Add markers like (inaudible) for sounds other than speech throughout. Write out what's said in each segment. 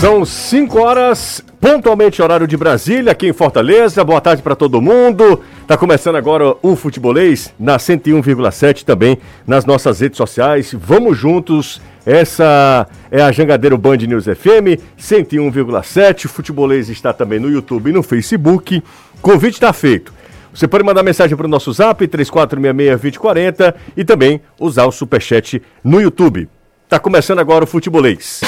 São 5 horas, pontualmente horário de Brasília, aqui em Fortaleza. Boa tarde para todo mundo. Tá começando agora o Futebolês na 101,7 também nas nossas redes sociais. Vamos juntos. Essa é a Jangadeiro Band News FM 101,7. O Futebolês está também no YouTube e no Facebook. Convite está feito. Você pode mandar mensagem para o nosso zap 3466-2040 e também usar o superchat no YouTube. Tá começando agora o Futebolês.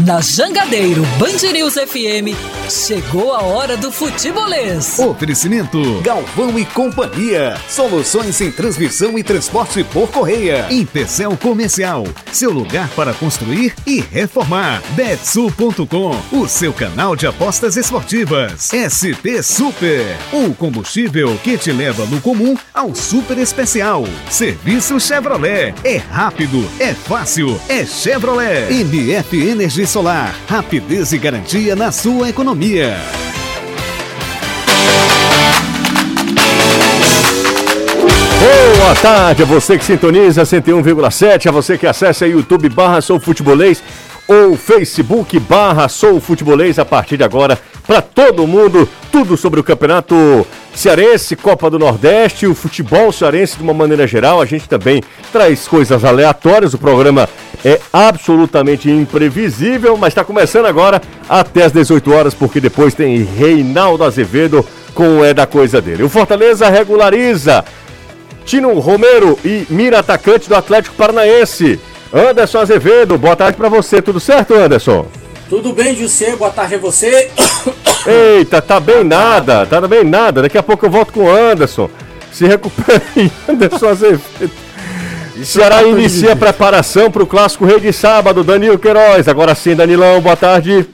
Na Jangadeiro Band News FM, chegou a hora do futebolês. Oferecimento Galvão e Companhia. Soluções em transmissão e transporte por correia. Empecel Comercial. Seu lugar para construir e reformar. Betsul.com. O seu canal de apostas esportivas. SP Super. O combustível que te leva no comum ao super especial. Serviço Chevrolet. É rápido, é fácil, é Chevrolet. MF Energia solar, rapidez e garantia na sua economia. Boa tarde a você que sintoniza 101,7, a você que acessa YouTube barra Sou Futebolês ou Facebook barra Sou Futebolês a partir de agora para todo mundo, tudo sobre o campeonato cearense, Copa do Nordeste, o futebol cearense de uma maneira geral. A gente também traz coisas aleatórias, o programa é absolutamente imprevisível, mas está começando agora até as 18 horas, porque depois tem Reinaldo Azevedo com o É da Coisa dele. O Fortaleza regulariza Tino Romero e mira atacante do Atlético Paranaense. Anderson Azevedo, boa tarde para você, tudo certo, Anderson? Tudo bem, José? Boa tarde a você. (coughs) Eita, tá bem nada, tá bem nada. Daqui a pouco eu volto com o Anderson. Se recupera (laughs) aí, Anderson Azevedo. Ceará inicia a preparação para o clássico Rei de Sábado, Danilo Queiroz. Agora sim, Danilão, boa tarde.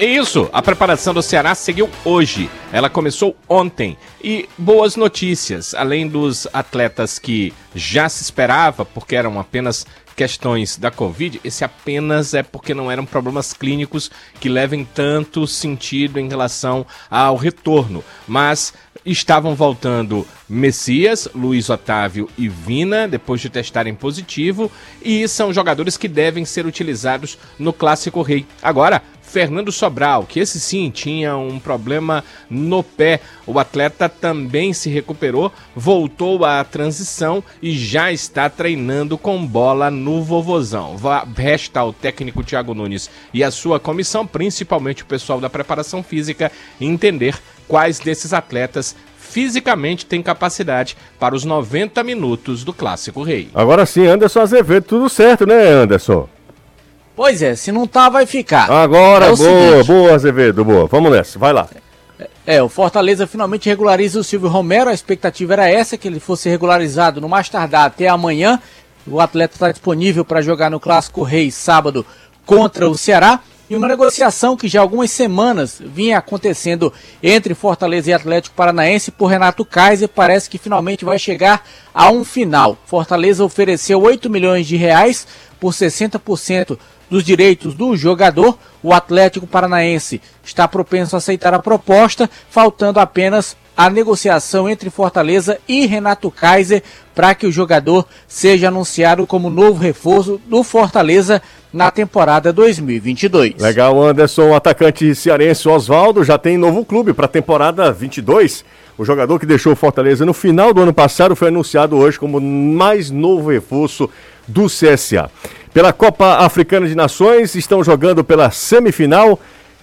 Isso, a preparação do Ceará seguiu hoje. Ela começou ontem. E boas notícias, além dos atletas que já se esperava, porque eram apenas questões da Covid, esse apenas é porque não eram problemas clínicos que levem tanto sentido em relação ao retorno. Mas estavam voltando Messias, Luiz Otávio e Vina, depois de testarem positivo, e são jogadores que devem ser utilizados no Clássico Rei. Agora, Fernando Sobral, que esse sim tinha um problema no pé. O atleta também se recuperou, voltou à transição e já está treinando com bola no vovozão. Resta ao técnico Thiago Nunes e a sua comissão, principalmente o pessoal da preparação física, entender quais desses atletas fisicamente têm capacidade para os 90 minutos do Clássico Rei. Agora sim, Anderson Azevedo, tudo certo, né, Anderson? Pois é, se não tá, vai ficar. Agora, é boa, seguinte. boa, Azevedo, boa. Vamos nessa, vai lá. É, o Fortaleza finalmente regulariza o Silvio Romero. A expectativa era essa, que ele fosse regularizado no mais tardar até amanhã. O atleta está disponível para jogar no Clássico Rei sábado contra o Ceará. E uma negociação que já há algumas semanas vinha acontecendo entre Fortaleza e Atlético Paranaense por Renato Kaiser parece que finalmente vai chegar a um final. Fortaleza ofereceu 8 milhões de reais por 60% dos direitos do jogador, o Atlético Paranaense está propenso a aceitar a proposta, faltando apenas a negociação entre Fortaleza e Renato Kaiser para que o jogador seja anunciado como novo reforço do Fortaleza na temporada 2022. Legal, Anderson, o atacante cearense Oswaldo já tem novo clube para a temporada 22. O jogador que deixou o Fortaleza no final do ano passado foi anunciado hoje como mais novo reforço do CSA. Pela Copa Africana de Nações, estão jogando pela semifinal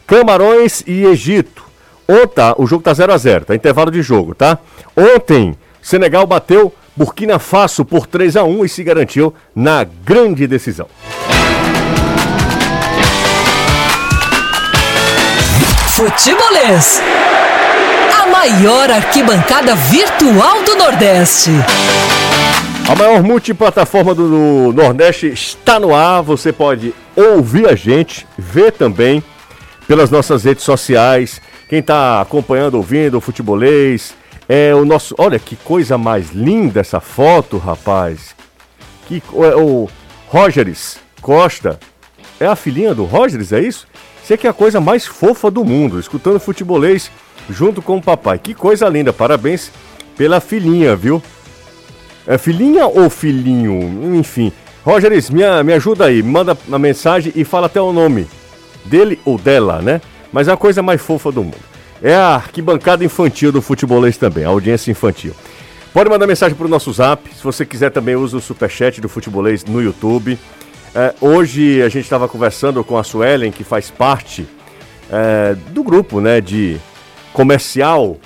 Camarões e Egito. Ontem, o jogo tá 0 a 0 tá intervalo de jogo, tá? Ontem, Senegal bateu Burkina Faso por 3 a 1 e se garantiu na grande decisão. Futebolês. A maior arquibancada virtual do Nordeste. A maior multiplataforma do Nordeste está no ar. Você pode ouvir a gente, ver também pelas nossas redes sociais. Quem está acompanhando, ouvindo o futebolês, é o nosso. Olha que coisa mais linda essa foto, rapaz. Que é o Rogers Costa. É a filhinha do Rogers, é isso? Isso aqui é a coisa mais fofa do mundo, escutando futebolês junto com o papai. Que coisa linda, parabéns pela filhinha, viu? É filhinha ou filhinho? Enfim, Rogers, me, me ajuda aí, manda uma mensagem e fala até o nome dele ou dela, né? Mas é a coisa mais fofa do mundo. É a arquibancada infantil do futebolês também, a audiência infantil. Pode mandar mensagem para o nosso zap. Se você quiser também usa o superchat do futebolês no YouTube. É, hoje a gente estava conversando com a Suelen, que faz parte é, do grupo né, de comercial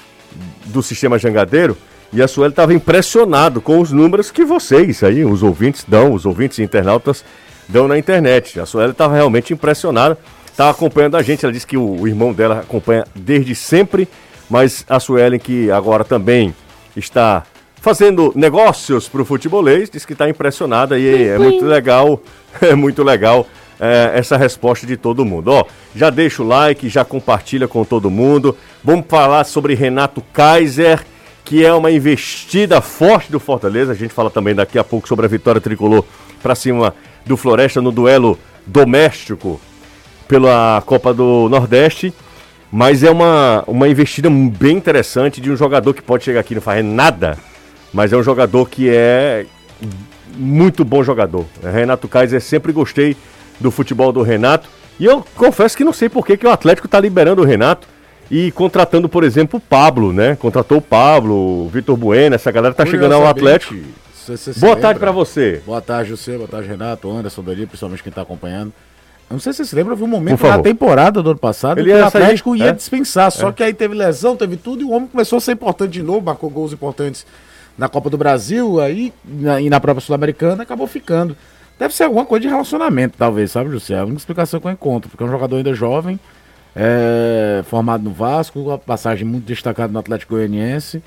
do sistema jangadeiro. E a Sueli estava impressionado com os números que vocês aí, os ouvintes dão, os ouvintes e internautas dão na internet. A Sueli estava realmente impressionada, estava acompanhando a gente. Ela disse que o, o, irmão dela acompanha desde sempre, mas a Suelen, que agora também está fazendo negócios para o futebolês, diz que está impressionada e é, é muito legal, (laughs) é muito legal é, essa resposta de todo mundo. Ó, já deixa o like, já compartilha com todo mundo. Vamos falar sobre Renato Kaiser que é uma investida forte do Fortaleza. A gente fala também daqui a pouco sobre a vitória tricolor para cima do Floresta no duelo doméstico pela Copa do Nordeste. Mas é uma, uma investida bem interessante de um jogador que pode chegar aqui e não fazer nada, mas é um jogador que é muito bom jogador. Renato Kaiser, sempre gostei do futebol do Renato. E eu confesso que não sei por que, que o Atlético está liberando o Renato e contratando, por exemplo, o Pablo, né? Contratou o Pablo, o Vitor Bueno, essa galera tá chegando ao Atlético. Boa tarde para você. Boa tarde, José. Boa tarde, Renato, Anderson, Dali, principalmente quem tá acompanhando. Eu não sei se você se lembra, houve um momento na temporada do ano passado Ele que o Atlético sair, ia é? dispensar, só é. que aí teve lesão, teve tudo, e o homem começou a ser importante de novo, marcou gols importantes na Copa do Brasil, aí na, e na própria Sul-Americana, acabou ficando. Deve ser alguma coisa de relacionamento, talvez, sabe, José? É a única explicação que eu encontro, porque é um jogador ainda jovem, é, formado no Vasco, a passagem muito destacada no Atlético Goianiense.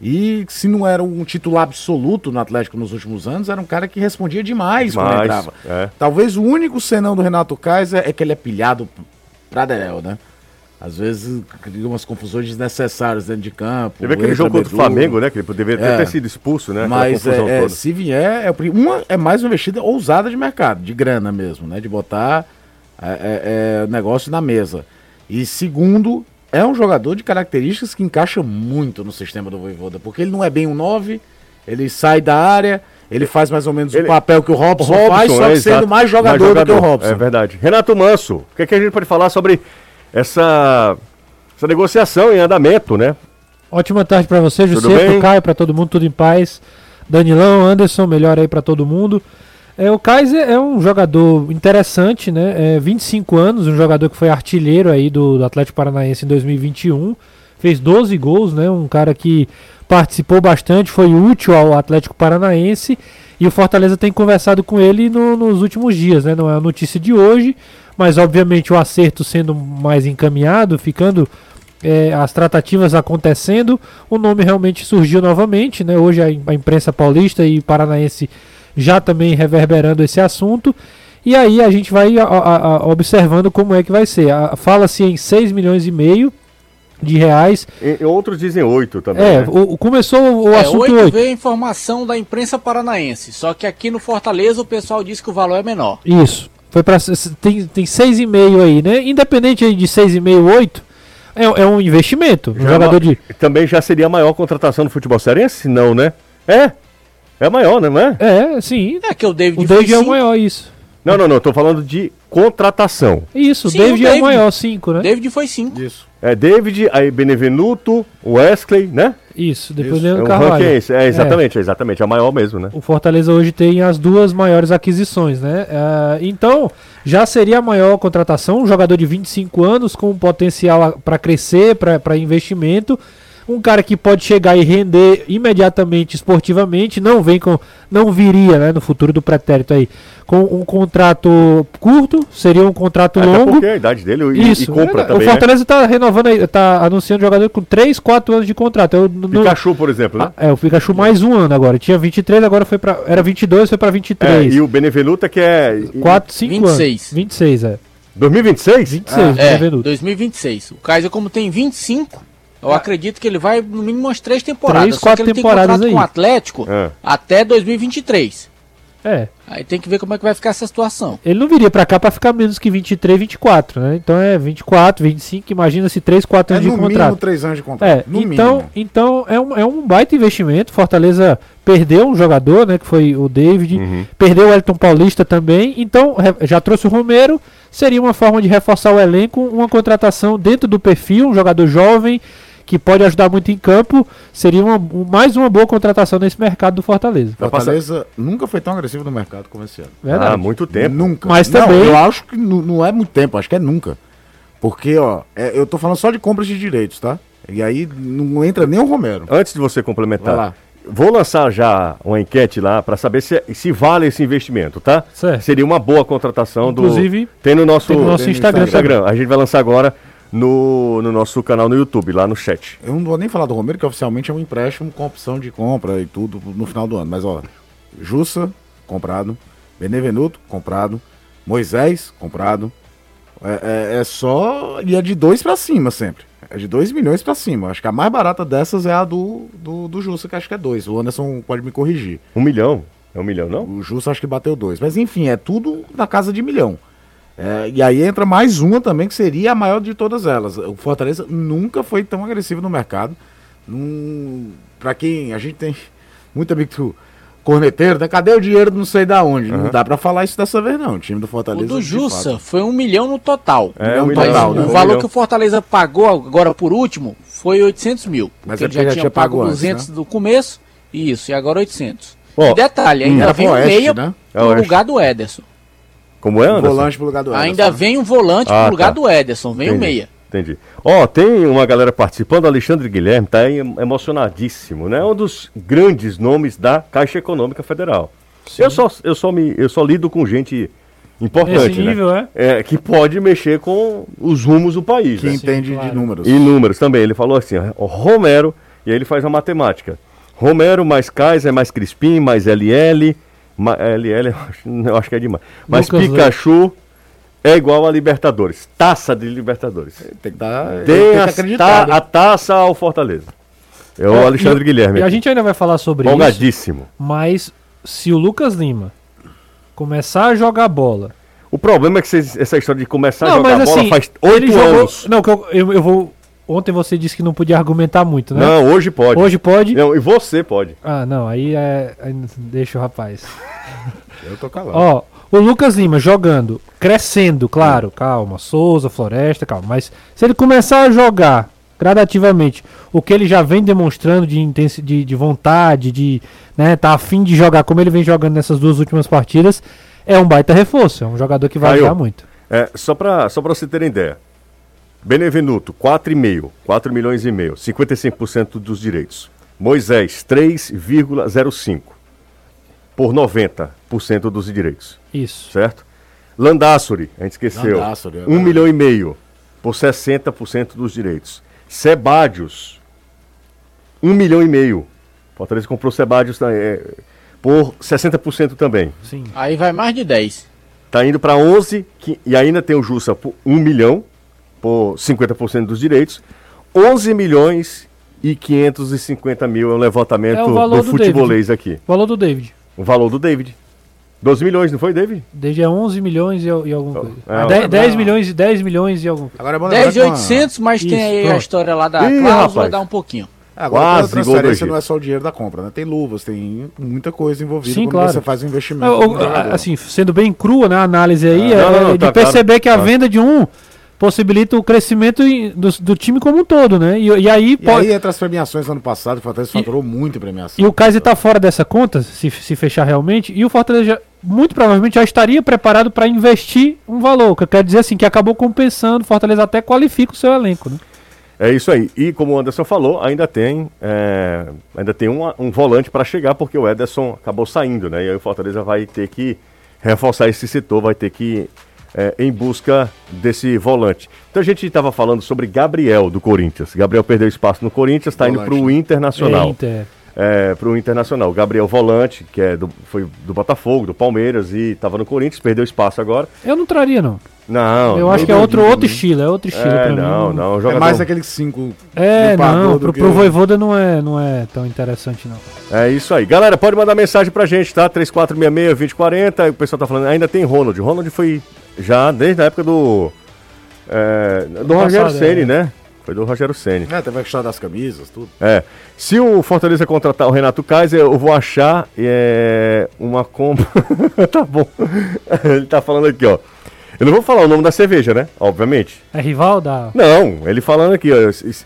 E se não era um titular absoluto no Atlético nos últimos anos, era um cara que respondia demais, demais quando entrava. É. Talvez o único senão do Renato Kaiser é que ele é pilhado pra Derel, né? Às vezes cria umas confusões desnecessárias dentro de campo. Teve aquele jogo contra o Flamengo, né? Que ele deveria é. ter sido expulso, né? Mas é, é, se vier, é, uma, é mais uma investida ousada de mercado, de grana mesmo, né? De botar é, é, é negócio na mesa. E segundo, é um jogador de características que encaixa muito no sistema do Voivoda, porque ele não é bem um 9, ele sai da área, ele faz mais ou menos ele... o papel que o Robson, Robson faz, só é, sendo mais jogador, mais jogador, do que o Robson. É verdade. Renato Manso, o que, é que a gente pode falar sobre essa, essa negociação em andamento, né? Ótima tarde para você, José, Caio, para todo mundo, tudo em paz. Danilão, Anderson, melhor aí para todo mundo. É, o Kaiser é um jogador interessante, né? É, 25 anos, um jogador que foi artilheiro aí do, do Atlético Paranaense em 2021. Fez 12 gols, né? Um cara que participou bastante, foi útil ao Atlético Paranaense. E o Fortaleza tem conversado com ele no, nos últimos dias, né? Não é a notícia de hoje, mas obviamente o acerto sendo mais encaminhado, ficando é, as tratativas acontecendo, o nome realmente surgiu novamente, né? Hoje a, imprensa paulista e paranaense já também reverberando esse assunto. E aí a gente vai a, a, a, observando como é que vai ser. Fala-se em 6 milhões e meio de reais. E, outros dizem 8 também. É, né? o, começou o é, assunto 8. 8 veio a informação da imprensa paranaense, só que aqui no Fortaleza o pessoal disse que o valor é menor. Isso. Foi para tem tem 6,5 aí, né? Independente aí de 6,5, 8, é, é um investimento. Um jogador é de Também já seria a maior contratação do futebol cearense? Não, né? É. É maior, né, não é? É, sim. É que o David O David é o maior, isso. Não, não, não, tô falando de contratação. Isso, Sim, David, o David é o maior, 5, né? David foi 5. Isso. É David, aí Benevenuto, Wesley, né? Isso, depois Leandro é, Carvalho. É, esse. é exatamente, é. exatamente, é a maior mesmo, né? O Fortaleza hoje tem as duas maiores aquisições, né? Uh, então, já seria a maior contratação, um jogador de 25 anos com potencial para crescer, para investimento um cara que pode chegar e render imediatamente esportivamente, não vem com, não viria, né, no futuro do pretérito aí, com um contrato curto, seria um contrato Até longo. Porque a idade dele e, Isso, e compra é, também. O Fortaleza está né? renovando, está anunciando jogador com 3, 4 anos de contrato. Eu, no, Pikachu, por exemplo, né? Ah, é, o Pikachu mais um ano agora. Tinha 23, agora foi para era 22, foi para 23. É, e o Benevenuta que é 4, 5 26. anos. 26, é. 2026? 26, ah, é, 2026. O Kaiser como tem 25, eu acredito que ele vai no mínimo umas três temporadas. Três, quatro temporadas aí. com o Atlético é. até 2023. É. Aí tem que ver como é que vai ficar essa situação. Ele não viria para cá para ficar menos que 23, 24, né? Então é 24, 25, imagina se 3, 4 anos é, de contrato. É no mínimo 3 anos de contrato. É, no então, mínimo. então é um, é um baita investimento. Fortaleza perdeu um jogador, né, que foi o David, uhum. perdeu o Elton Paulista também. Então já trouxe o Romero, seria uma forma de reforçar o elenco, uma contratação dentro do perfil, um jogador jovem que pode ajudar muito em campo, seria uma, mais uma boa contratação nesse mercado do Fortaleza. Fortaleza nunca foi tão agressivo no mercado como esse ano. Verdade. Ah, muito tempo. Nunca. Mas também. Não, eu acho que não é muito tempo, acho que é nunca. Porque, ó, é, eu tô falando só de compras de direitos, tá? E aí não entra nem o Romero. Antes de você complementar, vou lançar já uma enquete lá para saber se, se vale esse investimento, tá? Certo. Seria uma boa contratação Inclusive, do. Tem no nosso, tem no nosso Instagram. Instagram. A gente vai lançar agora no, no nosso canal no YouTube, lá no chat. Eu não vou nem falar do Romero, que oficialmente é um empréstimo com opção de compra e tudo no final do ano. Mas ó, Jussa, comprado. Benevenuto, comprado. Moisés, comprado. É, é, é só. E é de dois para cima sempre. É de 2 milhões para cima. Acho que a mais barata dessas é a do, do, do Jussa, que acho que é 2. O Anderson pode me corrigir. Um milhão? É um milhão, não? O Jussa acho que bateu dois. Mas enfim, é tudo na casa de milhão. É, e aí entra mais uma também, que seria a maior de todas elas. O Fortaleza nunca foi tão agressivo no mercado. Num, pra quem a gente tem (laughs) muito amigo corneteiro, né? Cadê o dinheiro não sei da onde? Uhum. Não dá pra falar isso dessa vez, não. O time do Fortaleza. O do Jussa foi um milhão no total. É, um total, né? O valor que o Fortaleza pagou agora por último foi 800 mil. Mas ele é já, já tinha pago 200 antes, né? do começo. Isso, e agora 800. Oh, e detalhe, ainda vem um meia né? no lugar do Ederson. Como é, Anderson? Volante pro lugar do Ederson. Ainda vem um volante ah, pro lugar tá. do Ederson, vem o um meia. Entendi. Ó, oh, tem uma galera participando, Alexandre Guilherme tá emocionadíssimo, né? Um dos grandes nomes da Caixa Econômica Federal. Eu só, eu, só me, eu só lido com gente importante, Esse né? nível, né? É? é? Que pode mexer com os rumos do país. Que né? entende claro. de números. E números também. Ele falou assim, ó, Romero, e aí ele faz a matemática. Romero mais Kaiser mais Crispim mais LL Ma LL, (laughs) eu acho que é demais. Mas Lucas Pikachu é igual a Libertadores. Taça de Libertadores. Tem que dar. Tem, a, ta né? a, taça ao Fortaleza. É o é, Alexandre e, Guilherme. E a gente ainda vai falar sobre isso. Mas se o Lucas Lima começar a jogar bola. O problema é que cês, essa história de começar não, a jogar bola assim, faz oito anos. Jogou, não, que eu, eu, eu vou Ontem você disse que não podia argumentar muito, né? Não, hoje pode. Hoje pode? Não, e você pode. Ah, não, aí é. Aí deixa o rapaz. Eu tô calado. Ó, o Lucas Lima jogando, crescendo, claro, calma. Souza, Floresta, calma. Mas se ele começar a jogar gradativamente o que ele já vem demonstrando de, intensi de, de vontade, de né, tá afim de jogar como ele vem jogando nessas duas últimas partidas, é um baita reforço. É um jogador que vai ajudar muito. É, só para só pra você ter ideia. Benevenuto, 4,5, 4 milhões e meio, 55% dos direitos. Moisés, 3,05 por 90% dos direitos. Isso. Certo? Landassori, a gente esqueceu. Landassori, é 1 milhão e meio por 60% dos direitos. Sebadios, 1 milhão e meio. Fortaleza comprou Sebadios é, por 60% também. Sim. Aí vai mais de 10. Tá indo para 11 que, e ainda tem o Jussa por 1 milhão por 50% dos direitos. 11 milhões e 550 mil é um levantamento é do, do futebolês aqui. O valor do David. O valor do David. 12 milhões, não foi, David? David é 11 milhões e, e alguma coisa. É, 10, 10 milhões, 10 milhões e alguma coisa. Agora é bom 10 e 800, mas Isso, tem aí pronto. a história lá da Ih, cláusula, dá um pouquinho. É, agora, Quase, a transferência não é só o dinheiro da compra, né? Tem luvas, tem muita coisa envolvida Sim, quando claro. você faz um investimento. assim, sendo bem crua, né, a análise aí, ah, é, não, não, de tá perceber claro. que a venda de um possibilita o crescimento do, do, time como um todo, né? E, e aí e pode... aí entra as premiações ano passado, o Fortaleza faturou muito em premiação. E o Kaiser está fora dessa conta, se, se fechar realmente, e o Fortaleza já, muito provavelmente já estaria preparado para investir um valor, que eu quero dizer assim, que acabou compensando, o Fortaleza até qualifica o seu elenco, né? É isso aí. E como o Anderson falou, ainda tem, é, ainda tem um, um volante para chegar, porque o Ederson acabou saindo, né? E aí o Fortaleza vai ter que reforçar esse setor, vai ter que é, em busca desse volante. Então a gente estava falando sobre Gabriel do Corinthians. Gabriel perdeu espaço no Corinthians, está indo para o Internacional. É, Inter. É, para o Internacional. Gabriel Volante, que é do, foi do Botafogo, do Palmeiras e estava no Corinthians, perdeu espaço agora. Eu não traria, não. Não. Eu acho que é outro, outro estilo, é outro estilo é, não, mim. Não, jogador... É mais aqueles cinco. É, não, pro, pro Voivoda não é, não é tão interessante, não. É isso aí. Galera, pode mandar mensagem pra gente, tá? 3466-2040. O pessoal tá falando, ainda tem Ronald. Ronald foi já desde a época do. É, do Rogério Ceni, é. né? Foi do Rogério Ceni. É, teve a questão das camisas, tudo. É. Se o Fortaleza contratar o Renato Kaiser, eu vou achar é, uma compra. (laughs) tá bom. Ele tá falando aqui, ó. Eu não vou falar o nome da cerveja, né? Obviamente. É rival da. Não, ele falando aqui, ó.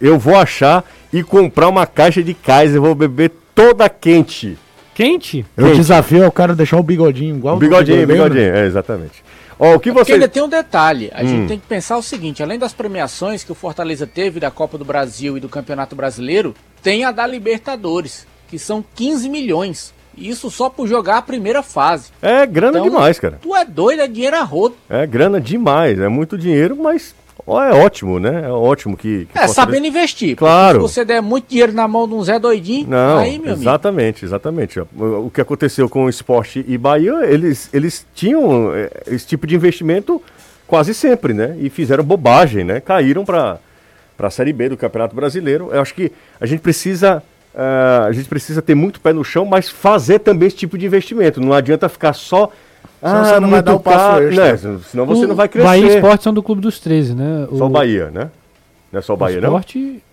Eu vou achar e comprar uma caixa de Kaiser, vou beber toda quente. Quente? Eu quente. desafio o cara deixar o bigodinho igual o bigodinho, bigodinho, é, exatamente. Ó, o que é você... ainda tem um detalhe. A hum. gente tem que pensar o seguinte: além das premiações que o Fortaleza teve da Copa do Brasil e do Campeonato Brasileiro, tem a da Libertadores, que são 15 milhões. Isso só por jogar a primeira fase. É grana então, demais, cara. Tu é doido, é dinheiro a rodo. É grana demais, é muito dinheiro, mas é ótimo, né? É ótimo que. que é, sabendo investir. Claro. Se você der muito dinheiro na mão de um Zé Doidinho, Não, aí, meu exatamente, amigo. Exatamente, O que aconteceu com o esporte e Bahia, eles, eles tinham é, esse tipo de investimento quase sempre, né? E fizeram bobagem, né? Caíram para a Série B do Campeonato Brasileiro. Eu acho que a gente precisa. Uh, a gente precisa ter muito pé no chão, mas fazer também esse tipo de investimento. Não adianta ficar só ah, você não vai dar o passo extra. Né? Senão você o não vai crescer. Bahia e Esporte são do Clube dos 13, né? O... Só o Bahia, né? Não é só o Bahia, o esporte... não?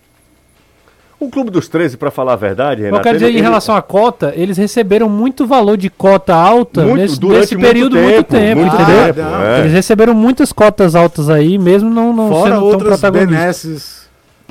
O Clube dos 13, para falar a verdade, Renato... Eu quero dizer, ele, em relação à cota, eles receberam muito valor de cota alta muito, nesse, nesse período muito tempo, muito tempo, muito entendeu? Tempo, é. Eles receberam muitas cotas altas aí, mesmo não, não Fora sendo tão protagonistas.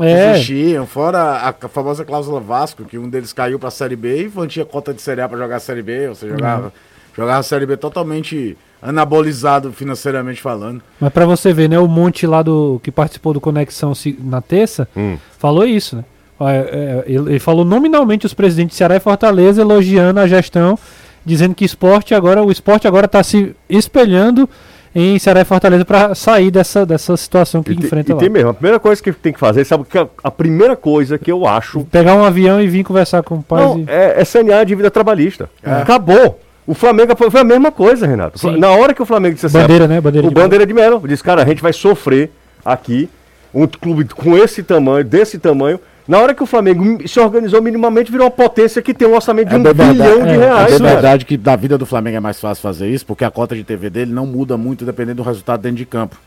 É. existiam, fora a famosa cláusula Vasco, que um deles caiu para a Série B e tinha cota de Série A para jogar a Série B, você jogava... Uhum Jogava a Série B totalmente anabolizado financeiramente falando. Mas para você ver, né, o Monte lá do que participou do Conexão na terça, hum. falou isso, né? É, ele falou nominalmente os presidentes de Ceará e Fortaleza elogiando a gestão, dizendo que esporte agora, o esporte agora está se espelhando em Ceará e Fortaleza para sair dessa, dessa situação que e enfrenta e lá. tem mesmo, a primeira coisa que tem que fazer, sabe que a, a, primeira coisa que eu acho... Pegar um avião e vir conversar com o pai. Não, e... é, é sanear a dívida trabalhista. É. Acabou. O Flamengo foi a mesma coisa, Renato. Sim. Na hora que o Flamengo disse assim, Bandeira, né? Bandeira o de Bandeira de Melo disse, cara, a gente vai sofrer aqui, um clube com esse tamanho, desse tamanho. Na hora que o Flamengo se organizou minimamente, virou uma potência que tem um orçamento de é um verdade, bilhão é, de reais. É verdade que da vida do Flamengo é mais fácil fazer isso, porque a cota de TV dele não muda muito dependendo do resultado dentro de campo.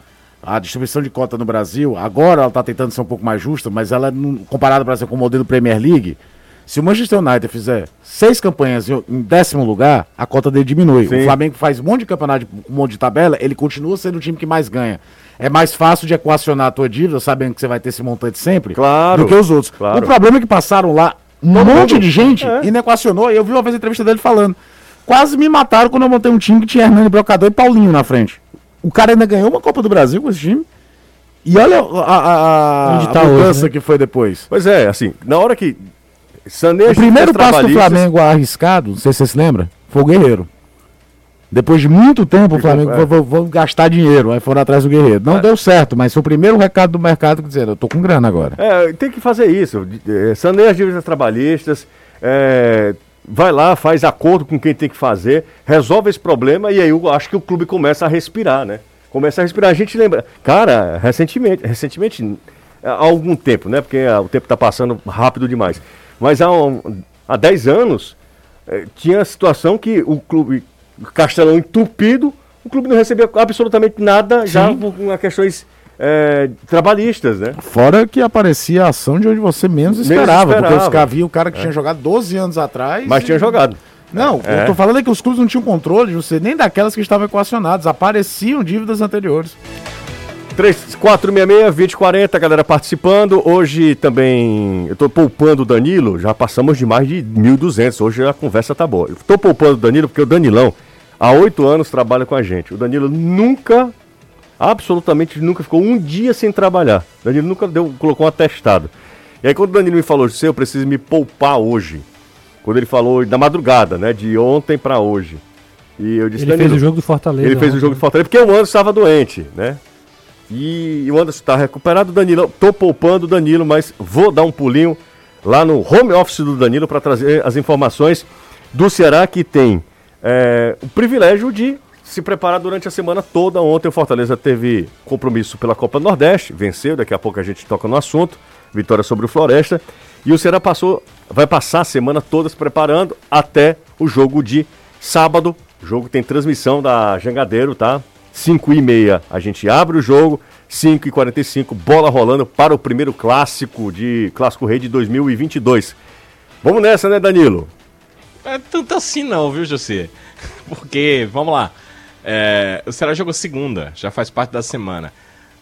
A distribuição de cota no Brasil, agora ela está tentando ser um pouco mais justa, mas ela, comparada, por exemplo, com o modelo Premier League, se o Manchester United fizer seis campanhas em décimo lugar, a cota dele diminui. Sim. O Flamengo faz um monte de campeonato, um monte de tabela, ele continua sendo o time que mais ganha. É mais fácil de equacionar a tua dívida, sabendo que você vai ter esse montante sempre, claro, do que os outros. Claro. O problema é que passaram lá um Todo monte mundo. de gente é. e não equacionou. Eu vi uma vez a entrevista dele falando. Quase me mataram quando eu montei um time que tinha Hernani Brocador e Paulinho na frente. O cara ainda ganhou uma Copa do Brasil com esse time. E olha a, a, a, tá a mudança hoje, né? que foi depois. Pois é, assim, na hora que Sanejo o primeiro passo do Flamengo arriscado, não sei se você se lembra, foi o Guerreiro. Depois de muito tempo, o Flamengo é. vou, vou, gastar dinheiro. Aí foram atrás do Guerreiro. Não é. deu certo, mas foi o primeiro recado do mercado que dizendo, eu tô com grana agora. É, tem que fazer isso. É, saneia as dívidas trabalhistas, é, vai lá, faz acordo com quem tem que fazer, resolve esse problema e aí eu acho que o clube começa a respirar, né? Começa a respirar. A gente lembra. Cara, recentemente, recentemente, há algum tempo, né? Porque o tempo está passando rápido demais. Mas há, há 10 anos eh, tinha a situação que o clube Castelão entupido, o clube não recebia absolutamente nada Sim. já com questões é, trabalhistas, né? Fora que aparecia a ação de onde você menos, menos esperava, esperava, porque os havia o cara que é. tinha jogado 12 anos atrás. Mas e... tinha jogado. Não, é. eu tô falando é que os clubes não tinham controle, você, nem daquelas que estavam equacionadas, apareciam dívidas anteriores. 3466-2040, galera participando. Hoje também eu tô poupando o Danilo, já passamos de mais de 1.200. Hoje a conversa tá boa. Eu tô poupando o Danilo porque o Danilão, há oito anos, trabalha com a gente. O Danilo nunca, absolutamente nunca ficou um dia sem trabalhar. O Danilo nunca deu, colocou um atestado. E aí, quando o Danilo me falou, disse, eu preciso me poupar hoje. Quando ele falou da madrugada, né? De ontem para hoje. E eu disse, ele fez o jogo do Fortaleza. Ele fez o jogo do Fortaleza porque o Anderson estava doente, né? E o Anderson está recuperado, Danilo. Tô poupando o Danilo, mas vou dar um pulinho lá no home office do Danilo para trazer as informações do Ceará que tem é, o privilégio de se preparar durante a semana toda. Ontem o Fortaleza teve compromisso pela Copa Nordeste, venceu, daqui a pouco a gente toca no assunto, vitória sobre o Floresta. E o Ceará passou vai passar a semana toda se preparando até o jogo de sábado. O jogo tem transmissão da Jangadeiro, tá? 5 e meia a gente abre o jogo, 5 e 45 bola rolando para o primeiro clássico de Clássico Rei de 2022. Vamos nessa, né, Danilo? É tanto assim não, viu, José? (laughs) Porque, vamos lá, é, o Ceará jogou segunda, já faz parte da semana.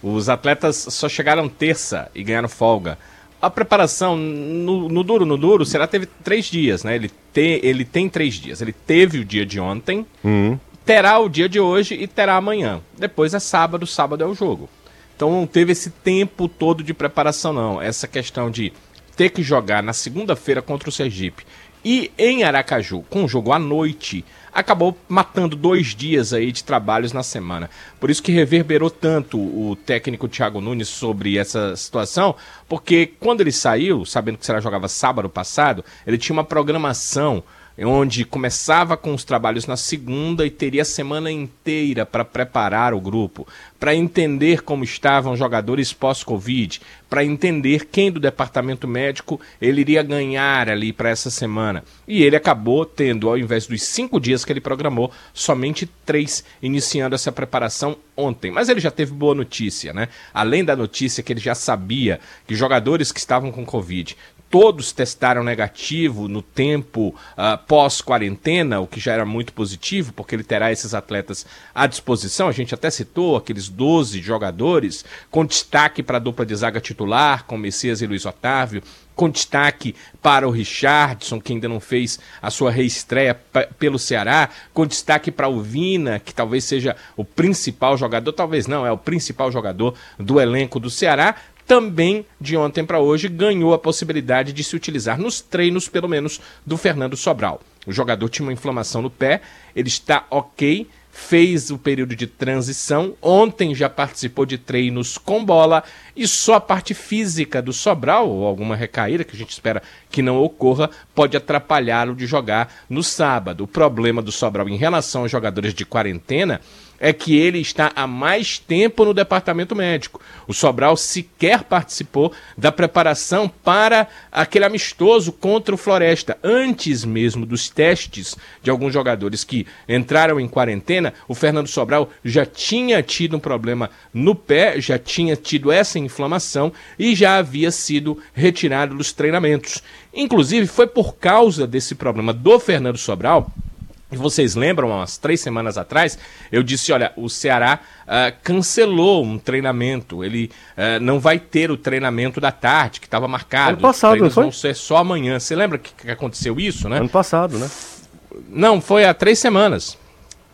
Os atletas só chegaram terça e ganharam folga. A preparação, no, no duro, no duro, o Ceará teve três dias, né? Ele, te, ele tem três dias. Ele teve o dia de ontem, uhum terá o dia de hoje e terá amanhã. Depois é sábado, sábado é o jogo. Então não teve esse tempo todo de preparação, não. Essa questão de ter que jogar na segunda-feira contra o Sergipe e em Aracaju, com o jogo à noite, acabou matando dois dias aí de trabalhos na semana. Por isso que reverberou tanto o técnico Thiago Nunes sobre essa situação, porque quando ele saiu, sabendo que será jogava sábado passado, ele tinha uma programação onde começava com os trabalhos na segunda e teria a semana inteira para preparar o grupo, para entender como estavam jogadores pós-Covid, para entender quem do departamento médico ele iria ganhar ali para essa semana. E ele acabou tendo, ao invés dos cinco dias que ele programou, somente três, iniciando essa preparação ontem. Mas ele já teve boa notícia, né? Além da notícia que ele já sabia que jogadores que estavam com Covid todos testaram negativo no tempo uh, pós-quarentena, o que já era muito positivo, porque ele terá esses atletas à disposição. A gente até citou aqueles 12 jogadores, com destaque para a dupla de zaga titular, com Messias e Luiz Otávio, com destaque para o Richardson, que ainda não fez a sua reestreia pelo Ceará, com destaque para o Vina, que talvez seja o principal jogador, talvez não, é o principal jogador do elenco do Ceará, também de ontem para hoje ganhou a possibilidade de se utilizar nos treinos, pelo menos, do Fernando Sobral. O jogador tinha uma inflamação no pé, ele está ok, fez o período de transição, ontem já participou de treinos com bola e só a parte física do Sobral, ou alguma recaída que a gente espera que não ocorra, pode atrapalhá-lo de jogar no sábado. O problema do Sobral em relação aos jogadores de quarentena é que ele está há mais tempo no departamento médico. O Sobral sequer participou da preparação para aquele amistoso contra o Floresta. Antes mesmo dos testes de alguns jogadores que entraram em quarentena, o Fernando Sobral já tinha tido um problema no pé, já tinha tido essa inflamação e já havia sido retirado dos treinamentos. Inclusive, foi por causa desse problema do Fernando Sobral e vocês lembram, umas três semanas atrás, eu disse: olha, o Ceará uh, cancelou um treinamento. Ele uh, não vai ter o treinamento da tarde, que estava marcado. Ano passado, Os vão ser só amanhã. Você lembra que, que, aconteceu isso, né? Ano passado, né? Não, foi há três semanas.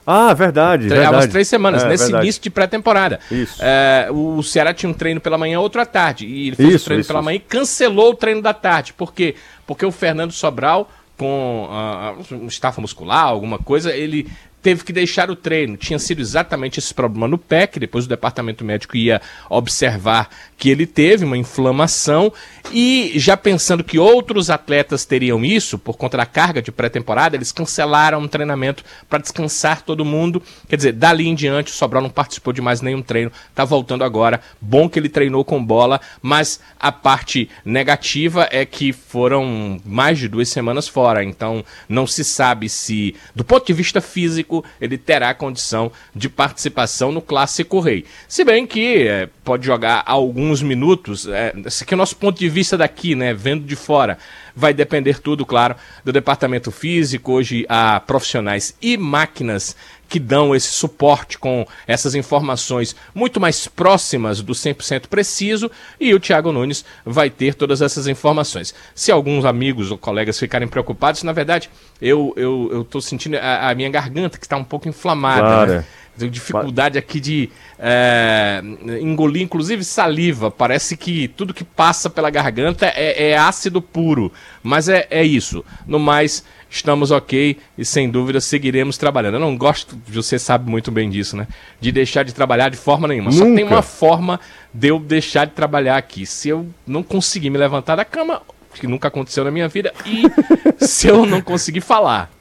Ah, verdade. Há umas três semanas, é, nesse verdade. início de pré-temporada. Isso. É, o Ceará tinha um treino pela manhã, outro à tarde. E ele fez isso, o treino isso, pela isso. manhã e cancelou o treino da tarde. Por quê? Porque o Fernando Sobral com uh, um estafa muscular, alguma coisa, ele teve que deixar o treino. Tinha sido exatamente esse problema no pé, que depois o departamento médico ia observar que ele teve uma inflamação e já pensando que outros atletas teriam isso por conta da carga de pré-temporada, eles cancelaram um treinamento para descansar todo mundo. Quer dizer, dali em diante o Sobral não participou de mais nenhum treino, tá voltando agora. Bom que ele treinou com bola, mas a parte negativa é que foram mais de duas semanas fora, então não se sabe se do ponto de vista físico ele terá condição de participação no Clássico Rei. Se bem que é, pode jogar alguns minutos, é, esse aqui é o nosso ponto de vista daqui, né, vendo de fora. Vai depender tudo, claro, do departamento físico. Hoje há profissionais e máquinas que dão esse suporte com essas informações muito mais próximas do 100% preciso e o Thiago Nunes vai ter todas essas informações. Se alguns amigos ou colegas ficarem preocupados, na verdade, eu eu, eu sentindo a, a minha garganta que está um pouco inflamada, claro. né? Tenho dificuldade aqui de é, engolir, inclusive saliva. Parece que tudo que passa pela garganta é, é ácido puro. Mas é, é isso. No mais, estamos ok e sem dúvida seguiremos trabalhando. Eu não gosto, você sabe muito bem disso, né? De deixar de trabalhar de forma nenhuma. Nunca. Só tem uma forma de eu deixar de trabalhar aqui. Se eu não conseguir me levantar da cama, que nunca aconteceu na minha vida, e (laughs) se eu não conseguir falar?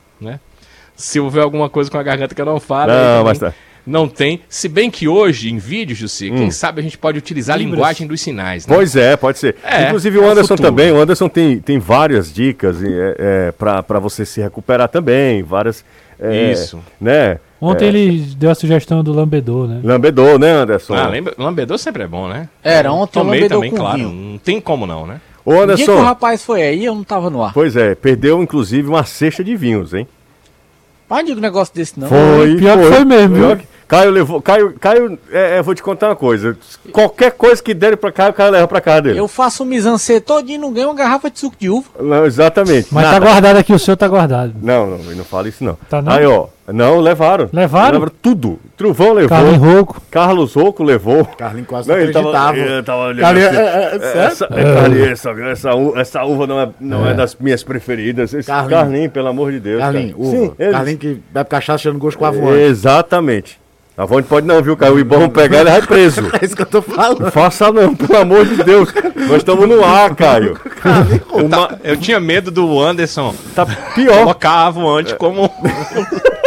Se houver alguma coisa com a garganta que eu não falo, não, mas tá. não tem. Se bem que hoje, em vídeo, Jussi, hum. quem sabe a gente pode utilizar a linguagem dos sinais. Né? Pois é, pode ser. É, Inclusive o é Anderson também. O Anderson tem, tem várias dicas é, é, para você se recuperar também. Várias. É, Isso. Né? Ontem é. ele deu a sugestão do lambedor, né? Lambedor, né, Anderson? Ah, lambedor sempre é bom, né? Era, ontem Tomei também, claro. Vinho. Não tem como não, né? Ô, Anderson. que o rapaz foi aí, eu não tava no ar. Pois é, perdeu inclusive uma cesta de vinhos, hein? Pai, não digo negócio desse não. Foi, pior foi, que foi mesmo, viu? Caio levou. Caio, Caio é, é, vou te contar uma coisa. Qualquer coisa que der pra Caio, Caio leva pra casa dele. Eu faço um misancê todinho e não ganho uma garrafa de suco de uva. Não, exatamente. Mas tá Nada. tá guardado aqui, o seu tá guardado. Não, não, não fala isso não. Tá não? Aí, ó. Não, levaram. Levaram? Levaram tudo. Truvão levou. Carlinhos Rouco. Carlos Rouco levou. Carlinhos quase não, ele acreditava. Tava, ele tava olhando Carlinhos, assim, é, é, é, essa, é, Carlinhos, essa, essa, essa, uva não é, não é. é das minhas preferidas. Esse Carlinhos, Carlinhos pelo amor de Deus. Carlinhos, uva. Sim, Carlinhos que bebe cachaça achando gosto com a voante. Exatamente. Avonte pode não, viu, Caio? O Ibão pegar ele vai preso. (laughs) é isso que eu tô falando. Não faça não, pelo amor de Deus. Nós estamos no ar, Caio. Uma... Tá, eu tinha medo do Anderson. Tá pior. Colocar a Avonte como. (laughs)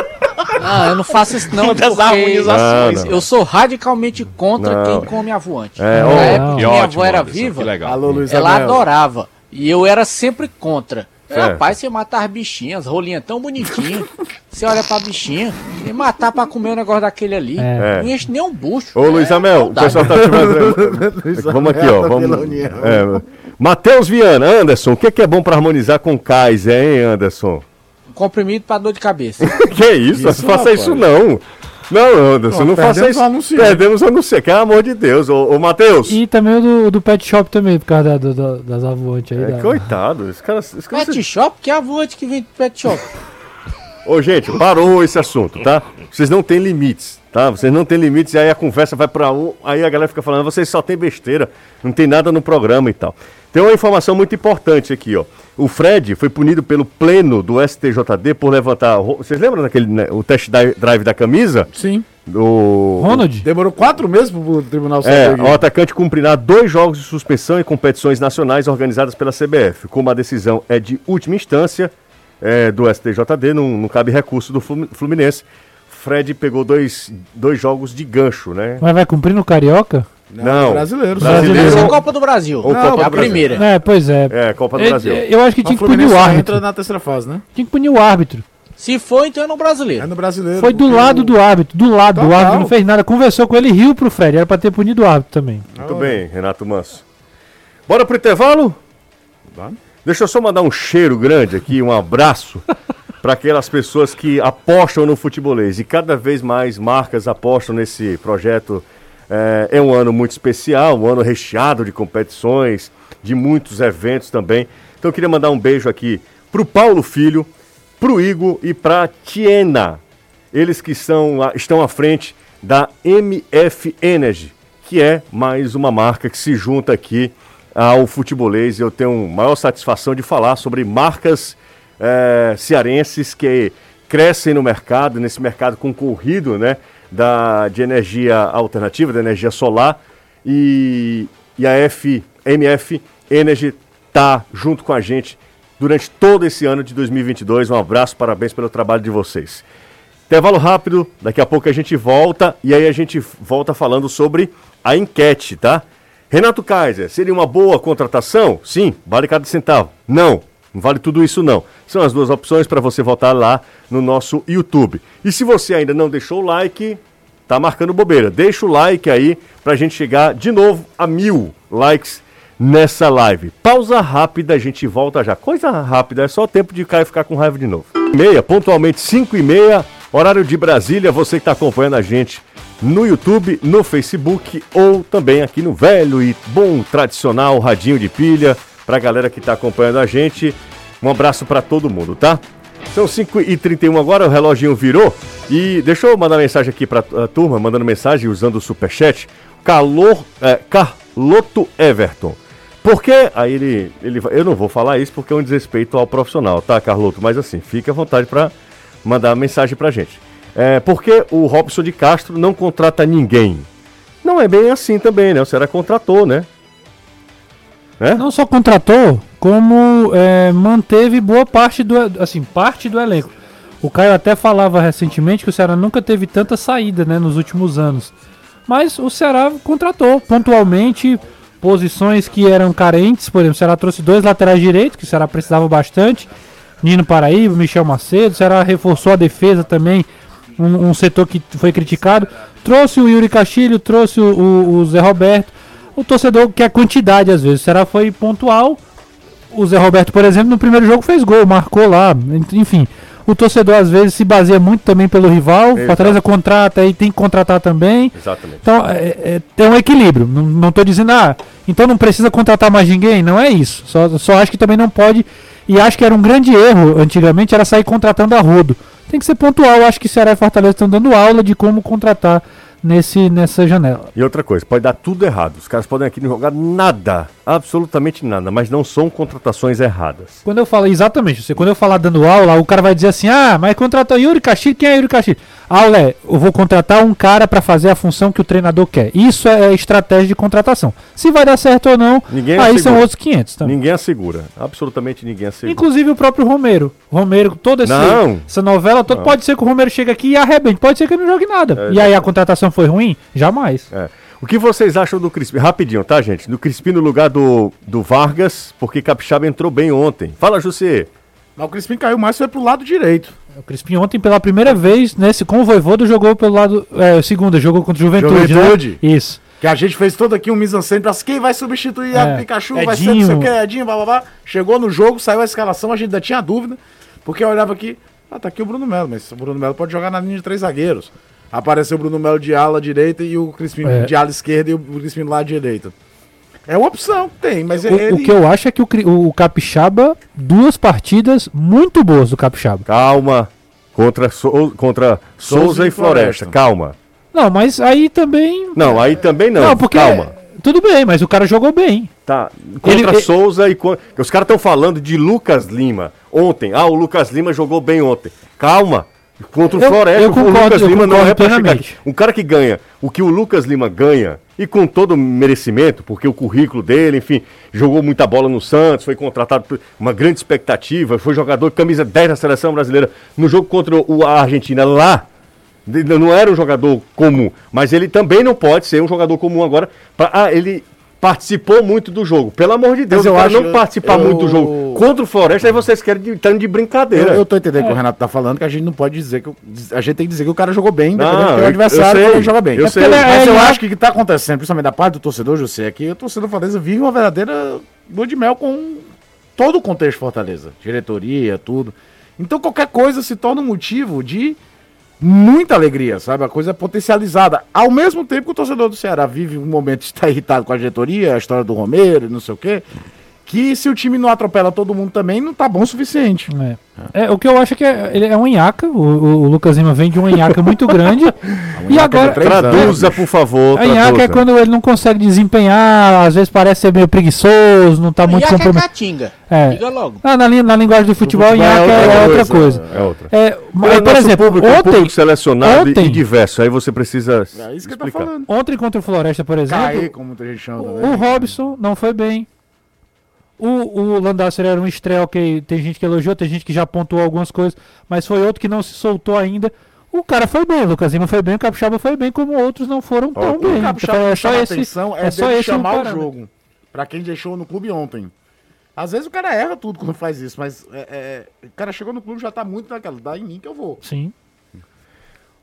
Ah, eu não faço isso não, (laughs) Uma das harmonizações. Eu sou radicalmente contra não. quem come avoante. É, Na época que minha avó era viva, Alô, ela adorava. E eu era sempre contra. É. Rapaz, você matar as bichinhas, as rolinhas tão bonitinhas. (laughs) você olha pra bichinha e matar pra comer o um negócio daquele ali. É. Não enche nem um bucho. Ô, é, Luiz Amel, o pessoal tá te mandando. (laughs) vamos aqui, ó. Vamos... É, Matheus Viana, Anderson, o que, que é bom pra harmonizar com Kaiser, hein, Anderson? Comprimido pra dor de cabeça. (laughs) que isso? isso não faça isso não. Não, Anderson, não, não faça isso. Anúncio. Perdemos o anúncio, que é amor de Deus. Ô, ô Matheus. E também o do, do Pet Shop também, por causa da, do, das avoantes aí. É, da... Coitado, esse cara. Esse cara pet Shop? Que avoante que vem do Pet Shop? Ô, gente, parou esse assunto, tá? Vocês não têm limites, tá? Vocês não têm limites e aí a conversa vai pra um. Aí a galera fica falando, vocês só tem besteira, não tem nada no programa e tal. Tem uma informação muito importante aqui, ó. O Fred foi punido pelo pleno do STJD por levantar. Vocês lembram daquele né, o test drive da camisa? Sim. Do. Ronald? Demorou quatro meses para o tribunal É, o atacante cumprirá dois jogos de suspensão em competições nacionais organizadas pela CBF. Como a decisão é de última instância é, do STJD, não, não cabe recurso do Fluminense. Fred pegou dois, dois jogos de gancho, né? Mas vai cumprir no Carioca? Não, não. brasileiro. Brasileiro. Essa é a Copa do Brasil. Ou não, Copa é a primeira. É, pois é. É, Copa do é, Brasil. Eu acho que tinha que punir o árbitro. entra na terceira fase, né? Tinha que punir o árbitro. Se for, então é no brasileiro. É no brasileiro. Foi do lado do árbitro, do lado Total. do árbitro, não fez nada. Conversou com ele e riu pro Fred. Era pra ter punido o árbitro também. Muito oh. bem, Renato Manso. Bora pro intervalo? Vamos. Deixa eu só mandar um cheiro grande aqui, um abraço (laughs) para aquelas pessoas que apostam no futebolês. E cada vez mais marcas apostam nesse projeto é, é um ano muito especial, um ano recheado de competições, de muitos eventos também. Então eu queria mandar um beijo aqui para o Paulo Filho, para o Igor e para a Tiena. Eles que são, estão à frente da MF Energy, que é mais uma marca que se junta aqui ao futebolês. Eu tenho maior satisfação de falar sobre marcas é, cearenses que crescem no mercado, nesse mercado concorrido, né? Da, de energia alternativa, da energia solar, e, e a F, MF Energy está junto com a gente durante todo esse ano de 2022. Um abraço, parabéns pelo trabalho de vocês. Intervalo rápido, daqui a pouco a gente volta e aí a gente volta falando sobre a enquete, tá? Renato Kaiser, seria uma boa contratação? Sim, vale cada centavo. Não, não vale tudo isso não. São as duas opções para você votar lá no nosso YouTube. E se você ainda não deixou o like, tá marcando bobeira. Deixa o like aí para a gente chegar de novo a mil likes nessa live. Pausa rápida, a gente volta já. Coisa rápida, é só tempo de Caio ficar com raiva de novo. Meia, pontualmente 5 e meia, horário de Brasília. Você que está acompanhando a gente no YouTube, no Facebook ou também aqui no velho e bom tradicional radinho de pilha para a galera que está acompanhando a gente. Um abraço para todo mundo, tá? São 5h31 agora, o reloginho virou. E deixa eu mandar mensagem aqui para a turma, mandando mensagem usando o superchat. Calor, é, Carloto Everton. Porque aí ele, ele. Eu não vou falar isso porque é um desrespeito ao profissional, tá, Carloto? Mas assim, fique à vontade para mandar mensagem pra gente. É, porque o Robson de Castro não contrata ninguém. Não é bem assim também, né? O Ceará contratou, né? É? Não só contratou, como é, manteve boa parte do assim parte do elenco. O Caio até falava recentemente que o Ceará nunca teve tanta saída né, nos últimos anos. Mas o Ceará contratou pontualmente posições que eram carentes. Por exemplo, o Ceará trouxe dois laterais direitos, que o Ceará precisava bastante. Nino Paraíba, Michel Macedo. O Ceará reforçou a defesa também, um, um setor que foi criticado. Trouxe o Yuri Castilho, trouxe o, o, o Zé Roberto. O torcedor quer quantidade às vezes. O Ceará foi pontual. O Zé Roberto, por exemplo, no primeiro jogo fez gol, marcou lá. Enfim, o torcedor às vezes se baseia muito também pelo rival. Exato. Fortaleza contrata e tem que contratar também. Exatamente. Então é, é, tem um equilíbrio. Não, tô dizendo, ah, então não precisa contratar mais ninguém. Não é isso. Só, só acho que também não pode. E acho que era um grande erro antigamente, era sair contratando a rodo. Tem que ser pontual. Acho que Ceará e Fortaleza estão dando aula de como contratar nesse, nessa janela. E outra coisa, pode dar tudo errado. Os caras podem aqui não jogar nada, absolutamente nada, mas não são contratações erradas. Quando eu falo, exatamente, você, quando eu falar dando aula, o cara vai dizer assim: ah, mas contratou Yuri Castilho, quem é Yuri Castilho? Aula é, eu vou contratar um cara para fazer a função que o treinador quer. Isso é estratégia de contratação. Se vai dar certo ou não, ninguém aí assegura. são outros 500 também. Ninguém assegura, absolutamente ninguém assegura. Inclusive o próprio Romero. Romero, toda essa, essa novela, todo, pode ser que o Romero chegue aqui e arrebente, pode ser que ele não jogue nada. É, e aí a contratação foi ruim? Jamais. É. O que vocês acham do Crispim? Rapidinho, tá, gente? Do Crispim no lugar do, do Vargas, porque Capixaba entrou bem ontem. Fala, José. Mas o Crispim caiu mais foi pro lado direito. O Crispim ontem, pela primeira vez, nesse, com o Voivodo, jogou pelo lado. É, segunda, jogou contra o Juventude. Né? Juventude. Né? Isso. Que a gente fez todo aqui um mise-en-scène pra quem vai substituir é, a Pikachu, Edinho. vai ser não sei o que, Edinho, blá, blá, blá. Chegou no jogo, saiu a escalação, a gente ainda tinha dúvida, porque eu olhava aqui, ah, tá aqui o Bruno Melo, mas o Bruno Melo pode jogar na linha de três zagueiros. Apareceu o Bruno Melo de ala direita e o Crispim é. de ala esquerda e o Crispim do lado direito. É uma opção, tem, mas o, ele... o que eu acho é que o, o, Capixaba, duas partidas muito boas do Capixaba. Calma, contra, so, contra Souza, Souza e Floresta. Floresta, calma. Não, mas aí também... Não, aí também não, não porque calma. Tudo bem, mas o cara jogou bem. Tá, contra ele, Souza e... Os caras estão falando de Lucas Lima ontem. Ah, o Lucas Lima jogou bem ontem. Calma, Contra o eu, Floresta, eu concordo, o Lucas Lima não é para chegar aqui. Um cara que ganha o que o Lucas Lima ganha, e com todo merecimento, porque o currículo dele, enfim, jogou muita bola no Santos, foi contratado por uma grande expectativa, foi jogador de camisa 10 da seleção brasileira no jogo contra o, a Argentina lá. Não era um jogador comum, mas ele também não pode ser um jogador comum agora. Pra, ah, ele participou muito do jogo. Pelo amor de Deus, eu acho, não participar eu... muito do jogo contra o Floresta, aí vocês querem de, de brincadeira. Eu, eu tô entendendo o que o é. Renato tá falando, que a gente não pode dizer que. A gente tem que dizer que o cara jogou bem, independente do adversário, eu sei, joga bem. Eu é sei, é, mas eu acho que o que tá acontecendo, principalmente da parte do torcedor, José, é que o torcedor Fortaleza vive uma verdadeira lua de mel com todo o contexto Fortaleza. Diretoria, tudo. Então qualquer coisa se torna um motivo de muita alegria, sabe? A coisa é potencializada. Ao mesmo tempo que o torcedor do Ceará vive um momento (laughs) de estar irritado com a diretoria, a história do Romero, não sei o quê, que se o time não atropela todo mundo também, não tá bom o suficiente. É. É, o que eu acho é que é, ele é um Inhaca, o, o, Lucas Lima vem de um Inhaca muito grande. (laughs) e agora. Traduza, por favor. A Inhaca é quando ele não consegue desempenhar, às vezes parece ser meio preguiçoso, não tá muito comprometido. É, Diga logo. Ah, na, na linguagem do futebol, futebol Inhaca é, é, outra coisa. É outra. É, mas, por exemplo, público, ontem. Público selecionado ontem, e diverso, aí você precisa. É isso que explicar. eu tô falando. Ontem contra o Floresta, por exemplo. Caí, como muita gente chama, o, o Robson não foi bem. O, o Landasser era um estreia que tem gente que elogiou, tem gente que já pontuou algumas coisas, mas foi outro que não se soltou ainda. O cara foi bem, o Lucas Lima foi bem, o Capixaba foi bem, como outros não foram tão o bem. O Capixaba então, é só esse, atenção é, é só esse chamar o jogo. Para quem deixou no clube ontem. Às vezes o cara erra tudo quando faz isso, mas é, é, o cara chegou no clube já tá muito naquela, dá em mim que eu vou. Sim.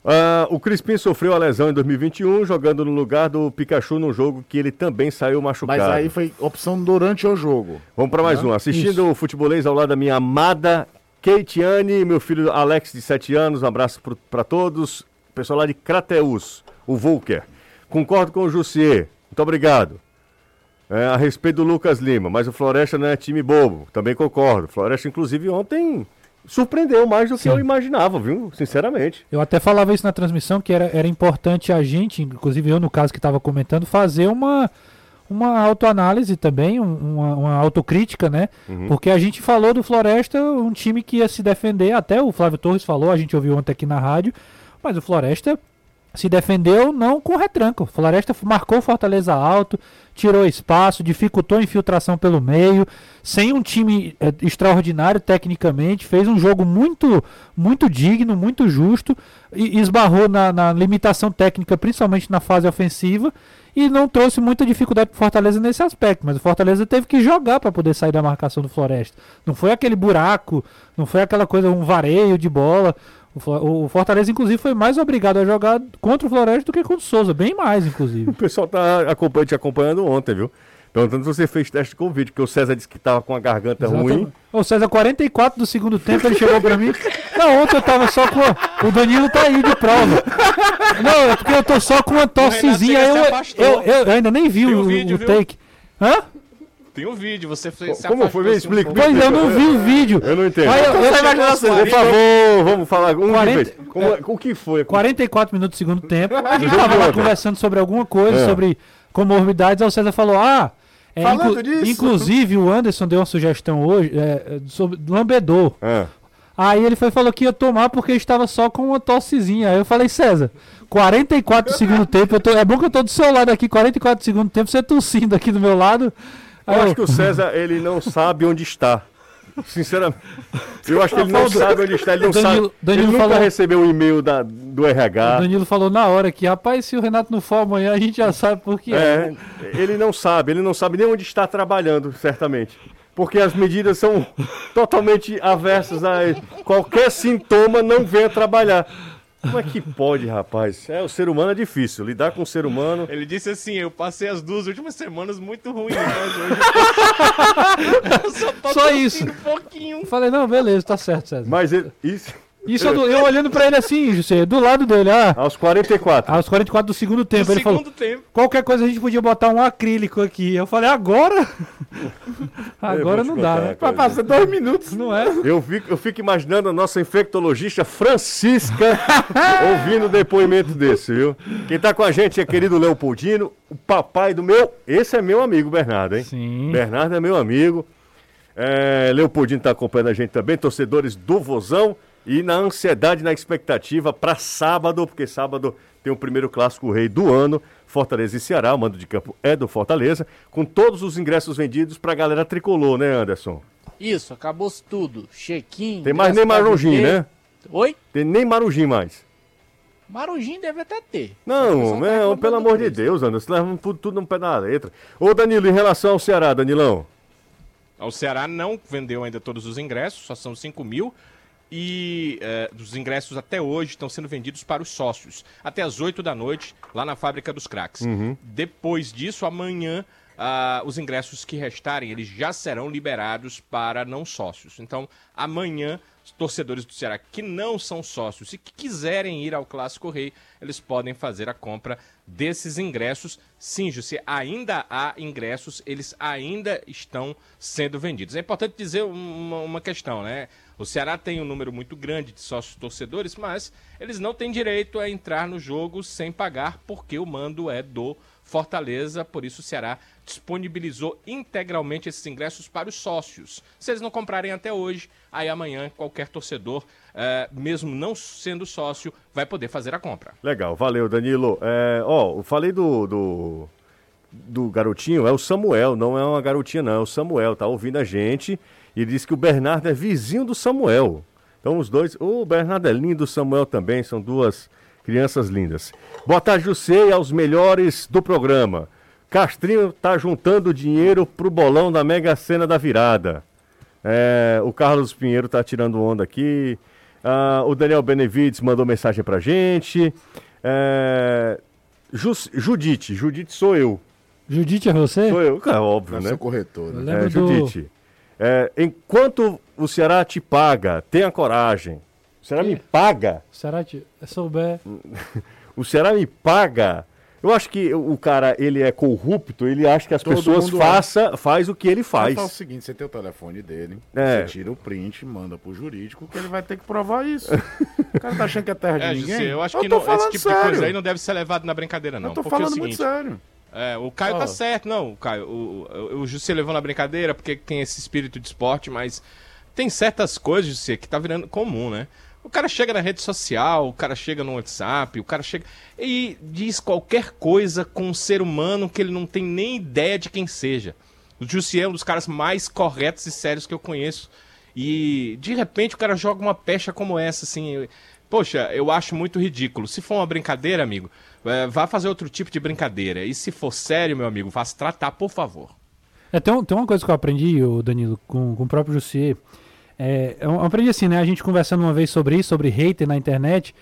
Uh, o Crispim sofreu a lesão em 2021, jogando no lugar do Pikachu num jogo que ele também saiu machucado. Mas aí foi opção durante o jogo. Vamos para mais um. Assistindo Isso. o futebolês ao lado da minha amada Keitiane, meu filho Alex, de 7 anos. Um abraço para todos. Pessoal lá de Crateus, o Volker. Concordo com o Jussier. Muito obrigado. É, a respeito do Lucas Lima, mas o Floresta não é time bobo. Também concordo. Floresta, inclusive, ontem surpreendeu mais do que Sim. eu imaginava, viu? Sinceramente. Eu até falava isso na transmissão, que era, era importante a gente, inclusive eu no caso que estava comentando, fazer uma, uma autoanálise também, uma, uma autocrítica, né? Uhum. Porque a gente falou do Floresta, um time que ia se defender, até o Flávio Torres falou, a gente ouviu ontem aqui na rádio, mas o Floresta se defendeu não com retranco. Floresta marcou Fortaleza alto, tirou espaço, dificultou a infiltração pelo meio, sem um time é, extraordinário tecnicamente, fez um jogo muito muito digno, muito justo, e esbarrou na, na limitação técnica, principalmente na fase ofensiva, e não trouxe muita dificuldade para Fortaleza nesse aspecto. Mas o Fortaleza teve que jogar para poder sair da marcação do Floresta. Não foi aquele buraco, não foi aquela coisa, um vareio de bola. O Fortaleza, inclusive, foi mais obrigado a jogar contra o Floresta do que contra o Souza, bem mais, inclusive. (laughs) O pessoal tá acompanhando, te acompanhando ontem, viu? Perguntando se você fez teste de Covid, porque o César disse que tava com a garganta Exatamente. ruim. O César, 44 do segundo tempo, ele chegou pra mim. Não, ontem eu tava só com. O Danilo tá aí de prova. Não, é porque eu tô só com uma tossezinha. Eu, eu, eu, eu, ainda nem vi o, o, vídeo, o take. Hã? Tem um vídeo, você fez. Como foi? Me explica. Um pois eu não vi o vídeo. Eu não entendo. Aí, eu, eu, eu, por favor, vamos falar um 40, Como, é, o que foi? 44 minutos do segundo tempo. A gente tava lá conversando sobre alguma coisa, é. sobre comorbidades. Aí o César falou: Ah, é, Falando inclu disso. Inclusive, o Anderson deu uma sugestão hoje é, sobre lambedor. É. Aí ele foi falou que ia tomar porque estava só com uma tossezinha. Aí eu falei, César, 44 do segundo tempo, tô, é bom que eu tô do seu lado aqui, 44 do segundo tempo, você tossindo aqui do meu lado. Eu, acho que o César, ele não sabe onde está. Sinceramente, eu acho que ele não sabe onde está. Ele não Danilo, sabe. Danilo ele nunca recebeu um e-mail da, do RH. O Danilo falou na hora que, rapaz, se o Renato não for amanhã, a gente já sabe por que é. é. Ele não sabe, ele não sabe nem onde está trabalhando, certamente. Porque as medidas são totalmente aversas a qualquer sintoma não venha trabalhar. Como é que pode, rapaz? É, o ser humano é difícil, lidar com o ser humano. Ele disse assim: eu passei as duas últimas semanas muito ruins, né? Hoje (laughs) só, só isso. Um pouquinho. Falei, não, beleza, tá certo, César. Mas ele, isso. Isso eu, eu olhando pra ele assim, José, do lado dele, ah. Aos 44. Aos 44 do segundo tempo. Do ele segundo falou, tempo. Qualquer coisa a gente podia botar um acrílico aqui. Eu falei, agora? (laughs) agora não dá, né? Vai passar dois minutos, não é? Eu fico, eu fico imaginando a nossa infectologista Francisca (laughs) ouvindo o depoimento desse, viu? Quem tá com a gente é querido Leopoldino, o papai do meu. Esse é meu amigo, Bernardo, hein? Sim. Bernardo é meu amigo. É, Leopoldino tá acompanhando a gente também, torcedores do Vozão. E na ansiedade, na expectativa para sábado, porque sábado tem o primeiro clássico rei do ano, Fortaleza e Ceará, o mando de campo é do Fortaleza, com todos os ingressos vendidos para a galera tricolor, né, Anderson? Isso, acabou tudo. Chequinho. Tem mais nem Marujim, né? Oi? Tem nem Marujim mais. Marujim deve até ter. Não, tá pelo amor de Deus, Anderson, leva tudo no pé da letra. Ô Danilo, em relação ao Ceará, Danilão. O Ceará não vendeu ainda todos os ingressos, só são 5 mil e uh, os ingressos até hoje estão sendo vendidos para os sócios, até as 8 da noite, lá na Fábrica dos Cracks. Uhum. Depois disso, amanhã, uh, os ingressos que restarem, eles já serão liberados para não sócios. Então, amanhã, os torcedores do Ceará que não são sócios e que quiserem ir ao Clássico Rei, eles podem fazer a compra desses ingressos. Sim, José, ainda há ingressos, eles ainda estão sendo vendidos. É importante dizer uma, uma questão, né? O Ceará tem um número muito grande de sócios torcedores, mas eles não têm direito a entrar no jogo sem pagar, porque o mando é do Fortaleza, por isso o Ceará disponibilizou integralmente esses ingressos para os sócios. Se eles não comprarem até hoje, aí amanhã qualquer torcedor, é, mesmo não sendo sócio, vai poder fazer a compra. Legal, valeu Danilo. É, ó, eu falei do, do, do garotinho, é o Samuel, não é uma garotinha não, é o Samuel, tá ouvindo a gente e diz que o Bernardo é vizinho do Samuel. Então os dois, o Bernardo é lindo, o Samuel também, são duas crianças lindas. Boa tarde, José, e aos melhores do programa. Castrinho tá juntando dinheiro pro bolão da Mega Sena da virada. É, o Carlos Pinheiro tá tirando onda aqui. Ah, o Daniel Benevides mandou mensagem pra gente. É, Judite, Judite sou eu. Judite é você? Sou eu, é óbvio, é né? Sou corretor. Né? É, Judite. É, enquanto o Ceará te paga, tenha coragem. O Ceará me paga. O Ceará te souber. (laughs) o Ceará me paga. Eu acho que o cara, ele é corrupto, ele acha que as Todo pessoas faça, é. faz o que ele faz. Faz o seguinte, você tem o telefone dele, é. você tira o print, manda pro jurídico, que ele vai ter que provar isso. o cara tá achando que é terra de é, ninguém? eu acho eu que não, esse tipo sério. de coisa aí não deve ser levado na brincadeira, não. Eu tô porque falando é o seguinte, muito sério. É, o Caio oh. tá certo, não, o Caio. O, o, o José levou na brincadeira porque tem esse espírito de esporte, mas tem certas coisas, José, que tá virando comum, né? O cara chega na rede social, o cara chega no WhatsApp, o cara chega e diz qualquer coisa com um ser humano que ele não tem nem ideia de quem seja. O Jussier é um dos caras mais corretos e sérios que eu conheço. E de repente o cara joga uma pecha como essa, assim. Poxa, eu acho muito ridículo. Se for uma brincadeira, amigo, é, vá fazer outro tipo de brincadeira. E se for sério, meu amigo, vá se tratar, por favor. É, tem, tem uma coisa que eu aprendi, o Danilo, com, com o próprio Jussier. É, eu aprendi assim, né? A gente conversando uma vez sobre isso, sobre hater na internet.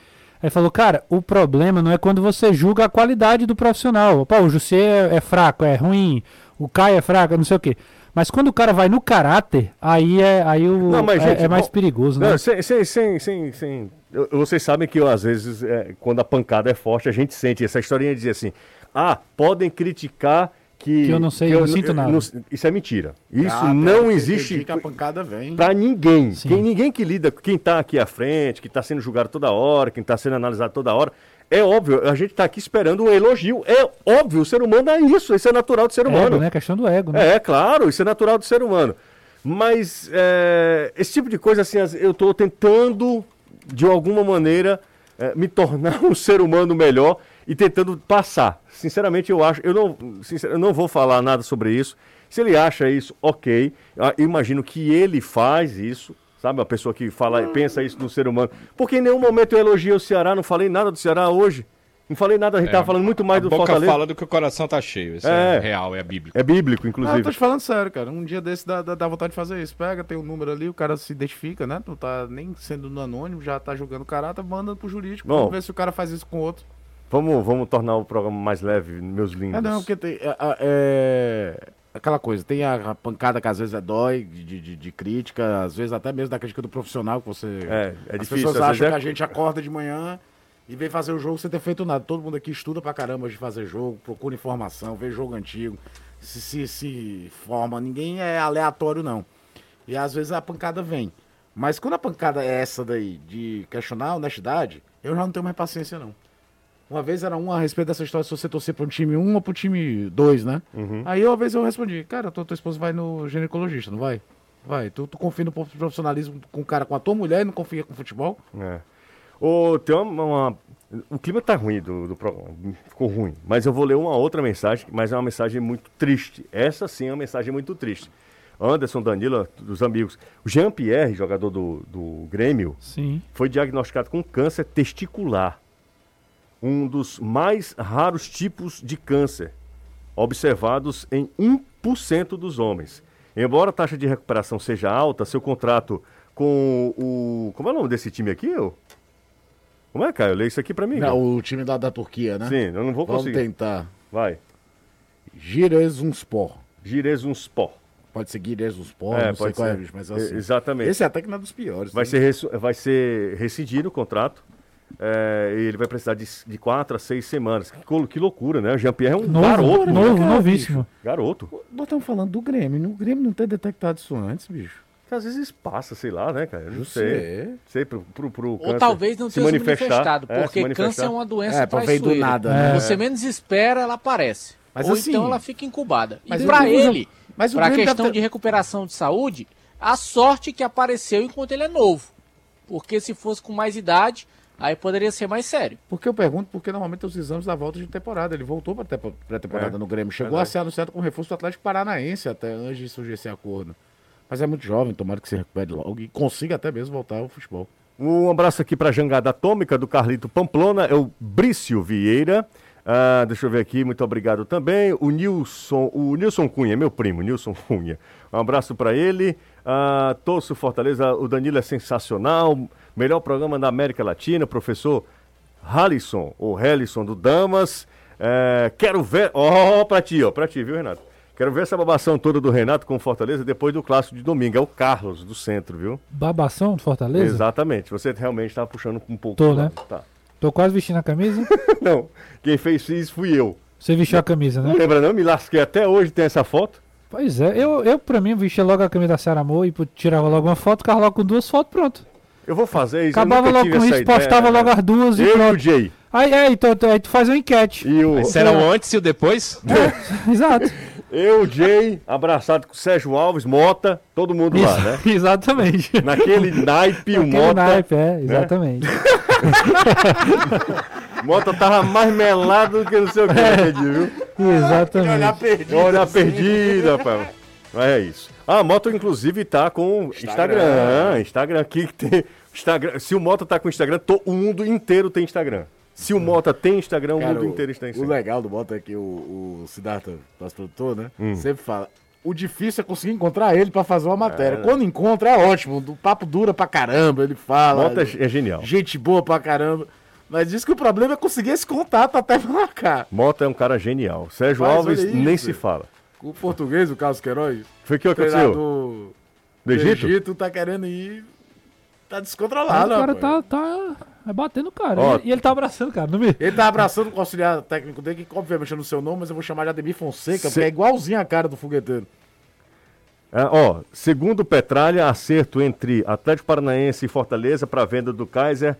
Aí falou, cara, o problema não é quando você julga a qualidade do profissional. Pô, o Jussier é, é fraco, é ruim, o Caio é fraco, não sei o quê. Mas quando o cara vai no caráter, aí é, aí o, não, mas, é, gente, é, mais bom, perigoso, né? Não, sem, sem, sem, sem vocês sabem que eu, às vezes, é, quando a pancada é forte, a gente sente essa historinha de dizer assim: ah, podem criticar que, que eu não sei, eu não sinto nada. Não, isso é mentira. Isso ah, não existe. Que a pancada vem. Pra ninguém. Quem, ninguém que lida, quem tá aqui à frente, que tá sendo julgado toda hora, quem tá sendo analisado toda hora. É óbvio, a gente tá aqui esperando um elogio. É óbvio, o ser humano é isso, isso é natural do ser humano. Ego, né? Questão do ego, né? É, claro, isso é natural do ser humano. Mas é, esse tipo de coisa, assim, eu tô tentando de alguma maneira, é, me tornar um ser humano melhor e tentando passar. Sinceramente, eu acho, eu não, eu não vou falar nada sobre isso. Se ele acha isso, ok. Eu imagino que ele faz isso, sabe? A pessoa que fala, pensa isso no ser humano. Porque em nenhum momento eu elogiei o Ceará, não falei nada do Ceará hoje. Não falei nada, a gente é, tava falando muito mais do boca Fortaleza. fala do que o coração tá cheio. Isso é, é real, é bíblico. É bíblico, inclusive. Não, eu tô te falando sério, cara. Um dia desse dá, dá, dá, vontade de fazer isso. Pega, tem um número ali, o cara se identifica, né? Não tá nem sendo no anônimo, já tá jogando caráter, manda pro jurídico. Bom, vamos ver se o cara faz isso com outro. Vamos, vamos tornar o programa mais leve, meus lindos. É, não, porque tem. É, é, aquela coisa, tem a, pancada que às vezes é dói, de, de, de, crítica, às vezes até mesmo da crítica do profissional que você. É, é as difícil. As pessoas acham é que a gente acorda de manhã e vem fazer o jogo sem ter feito nada. Todo mundo aqui estuda pra caramba de fazer jogo, procura informação, vê jogo antigo, se, se, se forma. Ninguém é aleatório, não. E às vezes a pancada vem. Mas quando a pancada é essa daí, de questionar a honestidade, eu já não tenho mais paciência, não. Uma vez era um a respeito dessa história se você torcer para um time 1 um ou para o time 2, né? Uhum. Aí uma vez eu respondi, cara, tua, tua esposa vai no ginecologista, não vai? Vai, tu, tu confia no profissionalismo com o cara, com a tua mulher e não confia com o futebol? É. Ô, tem uma, uma, O clima tá ruim do, do programa. Ficou ruim. Mas eu vou ler uma outra mensagem, mas é uma mensagem muito triste. Essa sim é uma mensagem muito triste. Anderson Danilo, dos amigos. O Jean-Pierre, jogador do, do Grêmio, sim. foi diagnosticado com câncer testicular. Um dos mais raros tipos de câncer observados em 1% dos homens. Embora a taxa de recuperação seja alta, seu contrato com o. Como é o nome desse time aqui? Eu? Como é, Caio? Lê isso aqui pra mim. Não, o time da, da Turquia, né? Sim, eu não vou conseguir. Vamos tentar. Vai. Giresunspor. Giresunspor. Pode ser Giresunspor, é, não sei qual é, mas assim. Exatamente. Esse é até que não é dos piores. Vai, né? ser, vai ser rescindido o contrato. É, ele vai precisar de, de quatro a seis semanas. Que, que loucura, né? O Jean-Pierre é um novo, garoto. Novo, né, novíssimo. Garoto. Nós estamos falando do Grêmio. O Grêmio não tem detectado isso antes, bicho às vezes passa, sei lá, né, cara? Eu não sei. sei. Sei, pro, pro, pro Ou talvez não tenha se manifestado, é, porque se câncer é uma doença é, traiçoeira. do nada, né? Você menos espera, ela aparece. Mas Ou assim, então ela fica incubada. Mas e pra ele, mas pra questão de recuperação de saúde, a sorte que apareceu enquanto ele é novo. Porque se fosse com mais idade, aí poderia ser mais sério. Porque eu pergunto, porque normalmente os exames da volta de temporada. Ele voltou para pré-temporada é, no Grêmio. Chegou verdade. a ser anunciado como reforço do Atlético Paranaense até antes de surgir esse acordo. Mas é muito jovem, tomara que se recupere logo e consiga até mesmo voltar ao futebol. Um abraço aqui para a Jangada Atômica do Carlito Pamplona, é o Brício Vieira. Ah, deixa eu ver aqui, muito obrigado também. O Nilson, o Nilson Cunha, meu primo, Nilson Cunha. Um abraço para ele. Ah, Torço Fortaleza, o Danilo é sensacional. Melhor programa da América Latina, professor Halisson, ou Helison do Damas. É, quero ver. Ó, oh, pra ti, ó, pra ti, viu, Renato? Quero ver essa babação toda do Renato com Fortaleza depois do clássico de domingo. É o Carlos, do centro, viu? Babação do Fortaleza? Exatamente. Você realmente estava puxando um pouco. Tô, né? Tá. Tô quase vestindo a camisa. (laughs) não, quem fez isso fui eu. Você vestiu a camisa, né? Não lembra não? Me lasquei até hoje, tem essa foto. Pois é, eu, eu pra mim vestia logo a camisa da Ceará Amor e tirava logo uma foto, ficava logo com duas fotos, pronto. Eu vou fazer isso. Acabava logo com isso, postava logo as duas eu e pronto. E o Jay. Aí, é, então, aí tu faz uma enquete. E o... Será o antes e o depois? É, (laughs) exato. Eu, Jay, abraçado com o Sérgio Alves, Mota, todo mundo lá, né? (laughs) exatamente. Naquele naipe, o Mota. naipe, é, né? exatamente. Né? (laughs) Mota tava mais melado do que não sei o que, é. viu? Exatamente. Olhar perdido. Olhar perdido, rapaz. Mas é isso. Ah, a Moto, inclusive, tá com Instagram. Instagram, Instagram aqui que tem. Instagram. Se o Moto tá com Instagram, to, o mundo inteiro tem Instagram. Se o Mota tem Instagram, Cara, o mundo inteiro está Instagram. O legal do Mota é que o, o Siddhartha, nosso produtor, né? Hum. Sempre fala. O difícil é conseguir encontrar ele para fazer uma matéria. É. Quando encontra, é ótimo. O papo dura pra caramba, ele fala. Mota é genial. Gente boa pra caramba. Mas diz que o problema é conseguir esse contato até (laughs) pra cá. Mota é um cara genial. Sérgio Mas, Alves nem se fala. O português, o Carlos Queiroz. Foi que aconteceu? Do, do Egito? Egito tá querendo ir. Tá descontrolado, O cara tá, tá é batendo o cara. Ó, e, ele tá abraçando o cara, não me... Ele tá abraçando o auxiliar técnico dele, que obviamente no seu nome, mas eu vou chamar de Ademir Fonseca, Se... porque é igualzinho a cara do fogueteiro. É, ó, segundo Petralha, acerto entre Atlético Paranaense e Fortaleza para venda do Kaiser,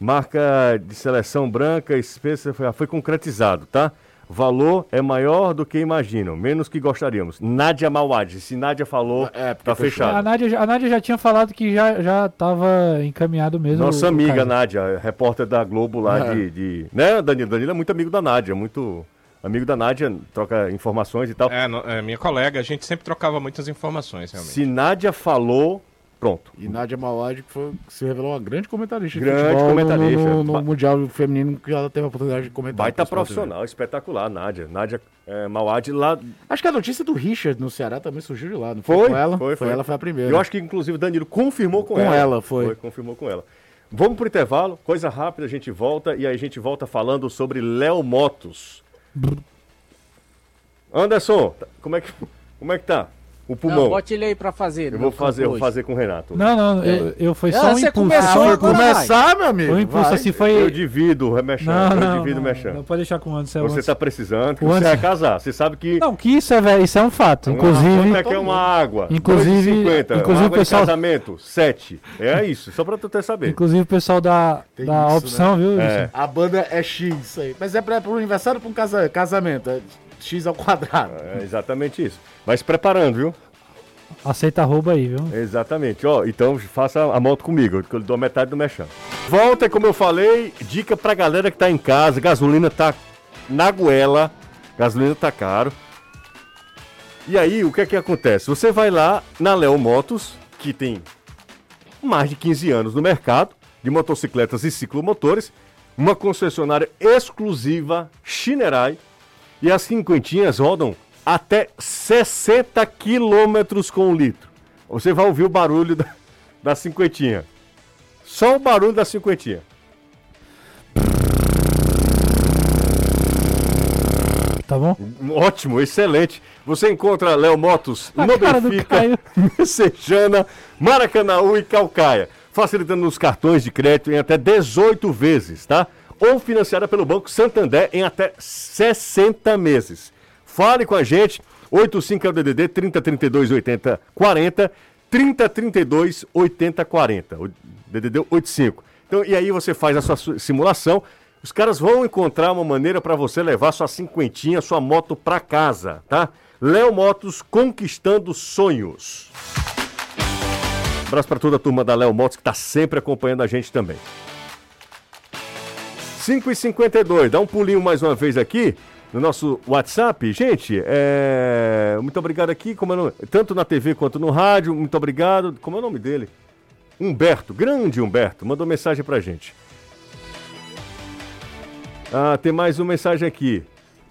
marca de seleção branca, espécie, foi, foi concretizado, tá? Valor é maior do que imaginam, menos que gostaríamos. Nádia Mauad, se Nádia falou, é, tá fechado. A Nádia, a Nádia já tinha falado que já, já tava encaminhado mesmo. Nossa amiga Nádia, repórter da Globo lá é. de, de... Né, Danilo? Danilo é muito amigo da Nádia, muito amigo da Nádia, troca informações e tal. É, no, é, minha colega, a gente sempre trocava muitas informações, realmente. Se Nádia falou, Pronto. E Nádia Mauad, que foi, se revelou uma grande comentarista grande comentarista. No, no, no, Mundial Feminino, que ela teve a oportunidade de comentar. Baita profissional, espetacular, Nádia. Nádia é, lá... Acho que a notícia do Richard no Ceará também surgiu de lá, não foi? Foi, com ela? Foi, foi. foi ela, foi a primeira. Eu acho que, inclusive, o Danilo confirmou com, com ela. Com ela, foi. foi. Confirmou com ela. Vamos pro intervalo, coisa rápida, a gente volta e aí a gente volta falando sobre Léo Motos. Anderson, como é que, como é que tá? O pulmão. Não, bote ele aí pra fazer. Eu vou fazer, eu vou fazer com o Renato. Não, não, é. eu, eu foi só um impulso. Começou, foi começar, meu amigo. Um impulso vai. assim foi. Eu divido, remexendo. Não, eu divido, mexendo. Não pode deixar com o Anderson. Você tá precisando, que você vai casar. Você sabe que. Não, que isso é, velho, isso é um fato. Inclusive. Quanto é que é uma água? Inclusive. 50. Inclusive o pessoal. casamento, 7. É isso, só pra tu ter saber. Inclusive o pessoal da, da isso, opção, né? viu? É. A banda é X, isso aí. Mas é pra, pro aniversário ou pra um casamento? É X ao quadrado. É exatamente isso. Vai se preparando, viu? Aceita arroba aí, viu? Exatamente. Ó, então faça a moto comigo, que eu dou metade do mexão. Volta, como eu falei, dica pra galera que tá em casa, gasolina tá na goela, gasolina tá caro. E aí, o que é que acontece? Você vai lá na Léo Motos, que tem mais de 15 anos no mercado de motocicletas e ciclomotores, uma concessionária exclusiva Shinerai, e as cinquentinhas rodam até 60 quilômetros com litro. Você vai ouvir o barulho da, da cinquentinha. Só o barulho da cinquentinha. Tá bom? Ótimo, excelente. Você encontra Léo Motos no Benfica, (laughs) Messejana, Maracanãú e Calcaia. Facilitando os cartões de crédito em até 18 vezes, tá? Ou financiada pelo Banco Santander em até 60 meses. Fale com a gente. 85 é o DDD 3032 80 40 3032 80 40. O DDD 85. Então, e aí você faz a sua simulação. Os caras vão encontrar uma maneira para você levar sua cinquentinha, sua moto para casa, tá? Léo Motos conquistando sonhos. abraço para toda a turma da Léo Motos que está sempre acompanhando a gente também. 5h52, dá um pulinho mais uma vez aqui no nosso WhatsApp. Gente, é... muito obrigado aqui, como é nome? tanto na TV quanto no rádio. Muito obrigado. Como é o nome dele? Humberto, grande Humberto, mandou mensagem pra gente. Ah, tem mais uma mensagem aqui.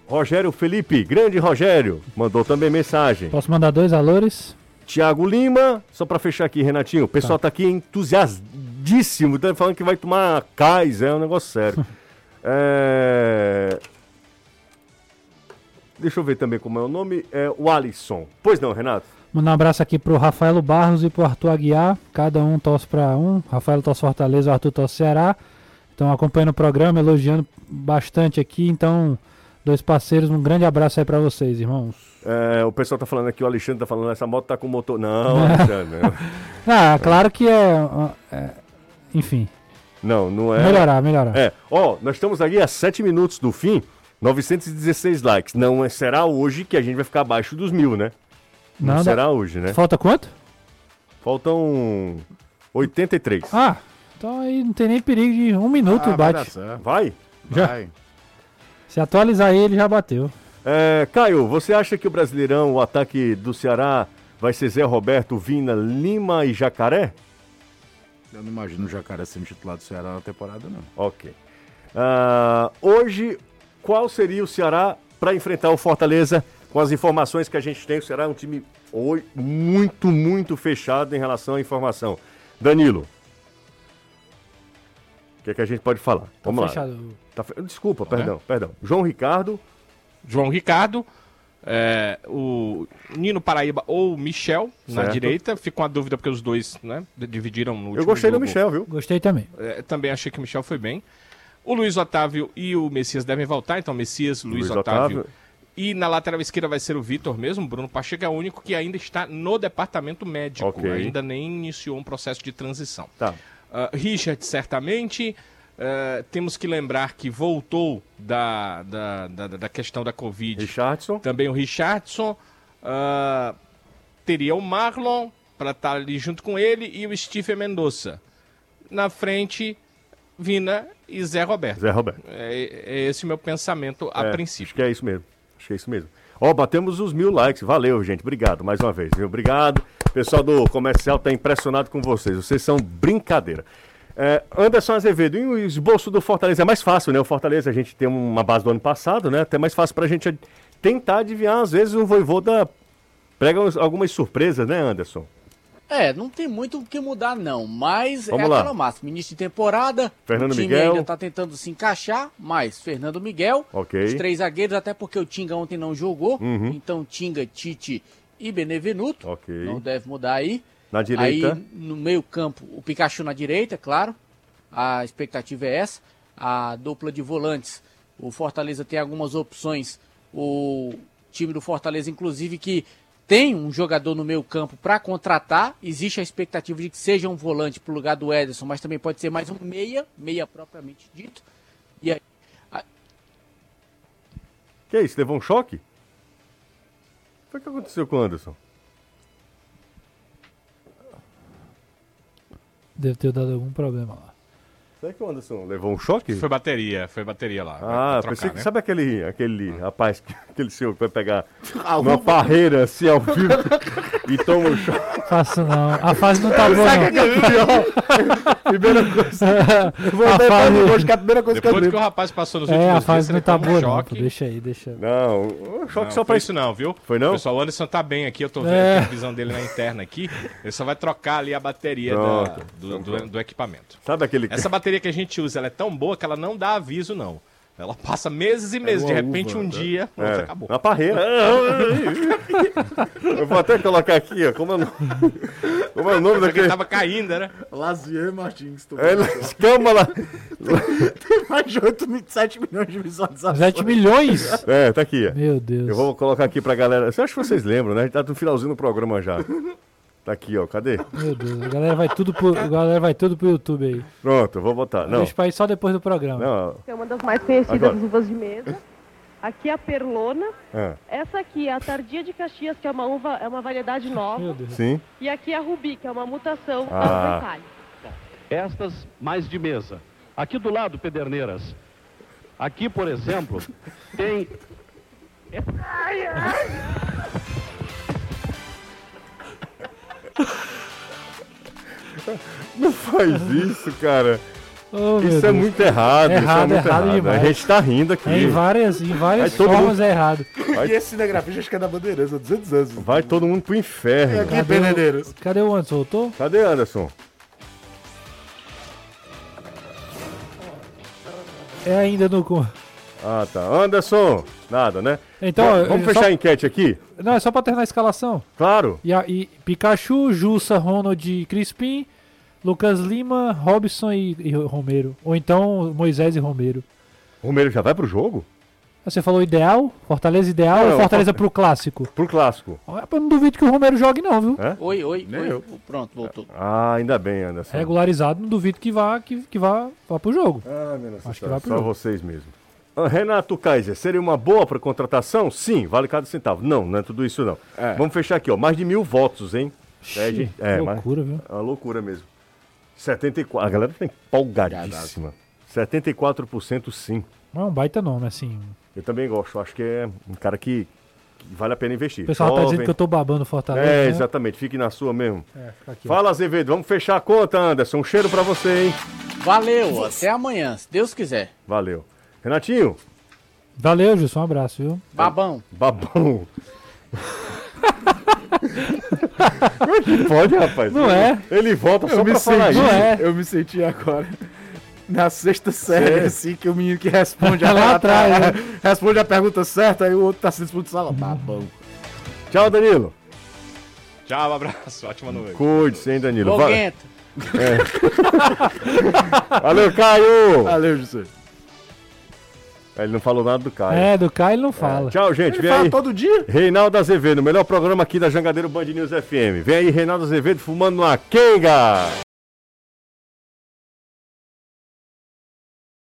Rogério Felipe, grande Rogério, mandou também mensagem. Posso mandar dois valores? Tiago Lima, só para fechar aqui, Renatinho, o pessoal tá, tá aqui entusiasmadíssimo, tá falando que vai tomar cais, é um negócio sério. (laughs) é... Deixa eu ver também como é o nome. É o Alisson. Pois não, Renato? Mandar um abraço aqui pro Rafaelo Barros e pro Arthur Aguiar. Cada um torce para um. Rafael torce Fortaleza, o Arthur torce Ceará. Então acompanhando o programa, elogiando bastante aqui. Então, dois parceiros, um grande abraço aí para vocês, irmãos. É, o pessoal tá falando aqui, o Alexandre tá falando, essa moto tá com motor. Não, (laughs) Alexandre. ah, claro que é, é. Enfim. Não, não é. Melhorar, melhorar. É. Ó, nós estamos aqui a sete minutos do fim. 916 likes. Não é, será hoje que a gente vai ficar abaixo dos mil, né? Não, Não será hoje, né? Falta quanto? Faltam 83. Ah, então aí não tem nem perigo de um minuto ah, bate. Vai? Já. Vai. Se atualizar ele, já bateu. É, Caio, você acha que o Brasileirão, o ataque do Ceará, vai ser Zé Roberto, Vina, Lima e Jacaré? Eu não imagino o Jacaré sendo titular do Ceará na temporada, não. Ok. Uh, hoje, qual seria o Ceará para enfrentar o Fortaleza? Com as informações que a gente tem, o Ceará é um time muito, muito fechado em relação à informação. Danilo. O que, é que a gente pode falar? Tá Vamos fechado. lá. Tá fe... Desculpa, tá perdão, perdão. João Ricardo. João Ricardo. É, o Nino Paraíba ou Michel certo. na direita. Fica uma dúvida porque os dois né, dividiram no Eu gostei jogo. do Michel, viu? Gostei também. É, também achei que o Michel foi bem. O Luiz Otávio e o Messias devem voltar, então Messias, Luiz, Luiz Otávio. Otávio. E na lateral esquerda vai ser o Vitor mesmo. Bruno Pacheco é o único que ainda está no departamento médico. Okay. Ainda nem iniciou um processo de transição. Tá. Uh, Richard, certamente. Uh, temos que lembrar que voltou da, da, da, da, questão da Covid. Richardson. Também o Richardson. Uh, teria o Marlon para estar tá ali junto com ele e o Stephen Mendonça. Na frente, Vina e Zé Roberto. Zé Roberto. É, é esse o meu pensamento a é, princípio. Acho que é isso mesmo. Acho que é isso mesmo. Ó, oh, batemos os mil likes. Valeu, gente. Obrigado mais uma vez. Viu? Obrigado. O pessoal do comercial tá impressionado com vocês. Vocês são brincadeira. É, Anderson Azevedo, e o esboço do Fortaleza é mais fácil, né? O Fortaleza a gente tem uma base do ano passado, né? Até mais fácil pra gente tentar adivinhar. Às vezes o Voivoda prega algumas surpresas, né, Anderson? É, não tem muito o que mudar, não. Mas Vamos é lá. aquela máxima. Início de temporada. Fernando o time Miguel. ainda tá tentando se encaixar, mas Fernando Miguel. Ok. Os três zagueiros, até porque o Tinga ontem não jogou. Uhum. Então, Tinga, Tite e Benevenuto. Ok. Não deve mudar aí. Na direita. Aí, no meio-campo, o Pikachu na direita, claro. A expectativa é essa. A dupla de volantes. O Fortaleza tem algumas opções. O time do Fortaleza, inclusive, que tem um jogador no meio campo para contratar. Existe a expectativa de que seja um volante para o lugar do Ederson, mas também pode ser mais um meia, meia propriamente dito. E aí. A... Que é isso? Levou um choque? O que aconteceu com o Anderson? Deve ter dado algum problema lá. Será que o Anderson levou um choque? Foi bateria, foi bateria lá. Ah, trocar, pensei que, né? sabe aquele, aquele ah. rapaz, (laughs) aquele senhor que vai pegar uma parreira assim ao vivo e toma um choque? Faço não, a fase não tá boa não. Que é pior? (laughs) primeira coisa. Eu vou a fase... Hoje, que é a primeira coisa Depois que, eu que o rapaz passou nos é, últimos É, a fase não tá boa não, deixa aí, deixa. Não, o choque não, só pra isso não, viu? Foi não? Pessoal, o Anderson tá bem aqui, eu tô vendo é. a visão dele na interna aqui, ele só vai trocar ali a bateria da, do, do, do, equipamento. Sabe aquele... Essa bateria que a gente usa, ela é tão boa que ela não dá aviso, não. Ela passa meses e é meses, é de repente uva, um né? dia, é, acabou. Na parreira. eu vou até colocar aqui, ó, como é, como é o nome daquele... tava caindo, né? Lazier Martins. É, calma lá. Tem mais de 8, 7 milhões de visualizações. 7 milhões? É, tá aqui. Meu Deus. Eu vou colocar aqui pra galera. Eu acho que vocês lembram, né? A gente tá no finalzinho do programa já. Tá aqui, ó. Cadê? Meu Deus, a galera vai tudo pro, a galera vai tudo pro YouTube aí. Pronto, vou botar. Não. Deixa pra ir só depois do programa. Não. É uma das mais conhecidas uvas de mesa. Aqui é a perlona. É. Essa aqui é a tardia de Caxias, que é uma uva, é uma variedade nova. Meu Deus. Sim. E aqui é a rubi, que é uma mutação ah. da uva Itália. Estas mais de mesa. Aqui do lado, Pederneiras. Aqui, por exemplo, tem. Ai, ai. Não faz isso, cara. Oh, isso é muito errado, errado, isso é muito errado. errado. A gente tá rindo aqui. É, em várias, em várias formas mundo... é errado. Vai... E esse cinegrafista acho que é da Bandeirantes há 200 anos. Vai todo mundo pro inferno. É aqui, cadê, o... cadê o Anderson? Voltou? Cadê Anderson? É ainda no... Ah, tá. Anderson! Nada, né? Então, vamos fechar só... a enquete aqui? Não, é só pra terminar a escalação. Claro. E, a, e Pikachu, Jussa, Ronald Crispim, Lucas Lima, Robson e, e, Romero. Ou então Moisés e Romero. Romero já vai pro jogo? Você falou ideal? Fortaleza ideal não, ou Fortaleza pro clássico? Pro clássico. Eu não duvido que o Romero jogue, não, viu? É? Oi, oi, Nem oi. Eu. Pronto, voltou. Ah, ainda bem, Anderson. Regularizado, não duvido que vá, que, que vá, vá pro jogo. Ah, meu Deus, Acho que vá pro só jogo. vocês mesmo. Ah, Renato Kaiser, seria uma boa para contratação? Sim, vale cada centavo. Não, não é tudo isso não. É. Vamos fechar aqui, ó. Mais de mil votos, hein? É, gente, é loucura, mas, viu? É uma loucura mesmo. 74. A galera tá empolgadíssima. 74% sim. É um baita nome, assim. Eu também gosto. Acho que é um cara que, que vale a pena investir. O pessoal Jovem. tá dizendo que eu tô babando Fortaleza. É, né? exatamente. Fique na sua mesmo. É, aqui, Fala, ó. Azevedo. Vamos fechar a conta, Anderson. Um cheiro pra você, hein? Valeu. Até amanhã, se Deus quiser. Valeu. Renatinho. Valeu, Gilson. Um abraço, viu? Babão. Babão. (laughs) Como é que pode, rapaz? Não é? Ele volta eu só pra falar isso. Não é. Eu me senti agora na sexta série, assim, que o menino que responde (laughs) a, lá atrás, né? (laughs) responde a pergunta certa, e o outro tá se disputando sala. Tá bom. Tchau, Danilo. Tchau, um abraço. Ótima noite. Cuide-se, hein, Danilo. Valeu. É. Valeu, Caio. Valeu, José. Ele não falou nada do Caio. É, do Caio ele não fala. É. Tchau, gente. Ele Vem fala aí. todo dia. Reinaldo Azevedo, melhor programa aqui da Jangadeiro Band News FM. Vem aí, Reinaldo Azevedo fumando uma quenga.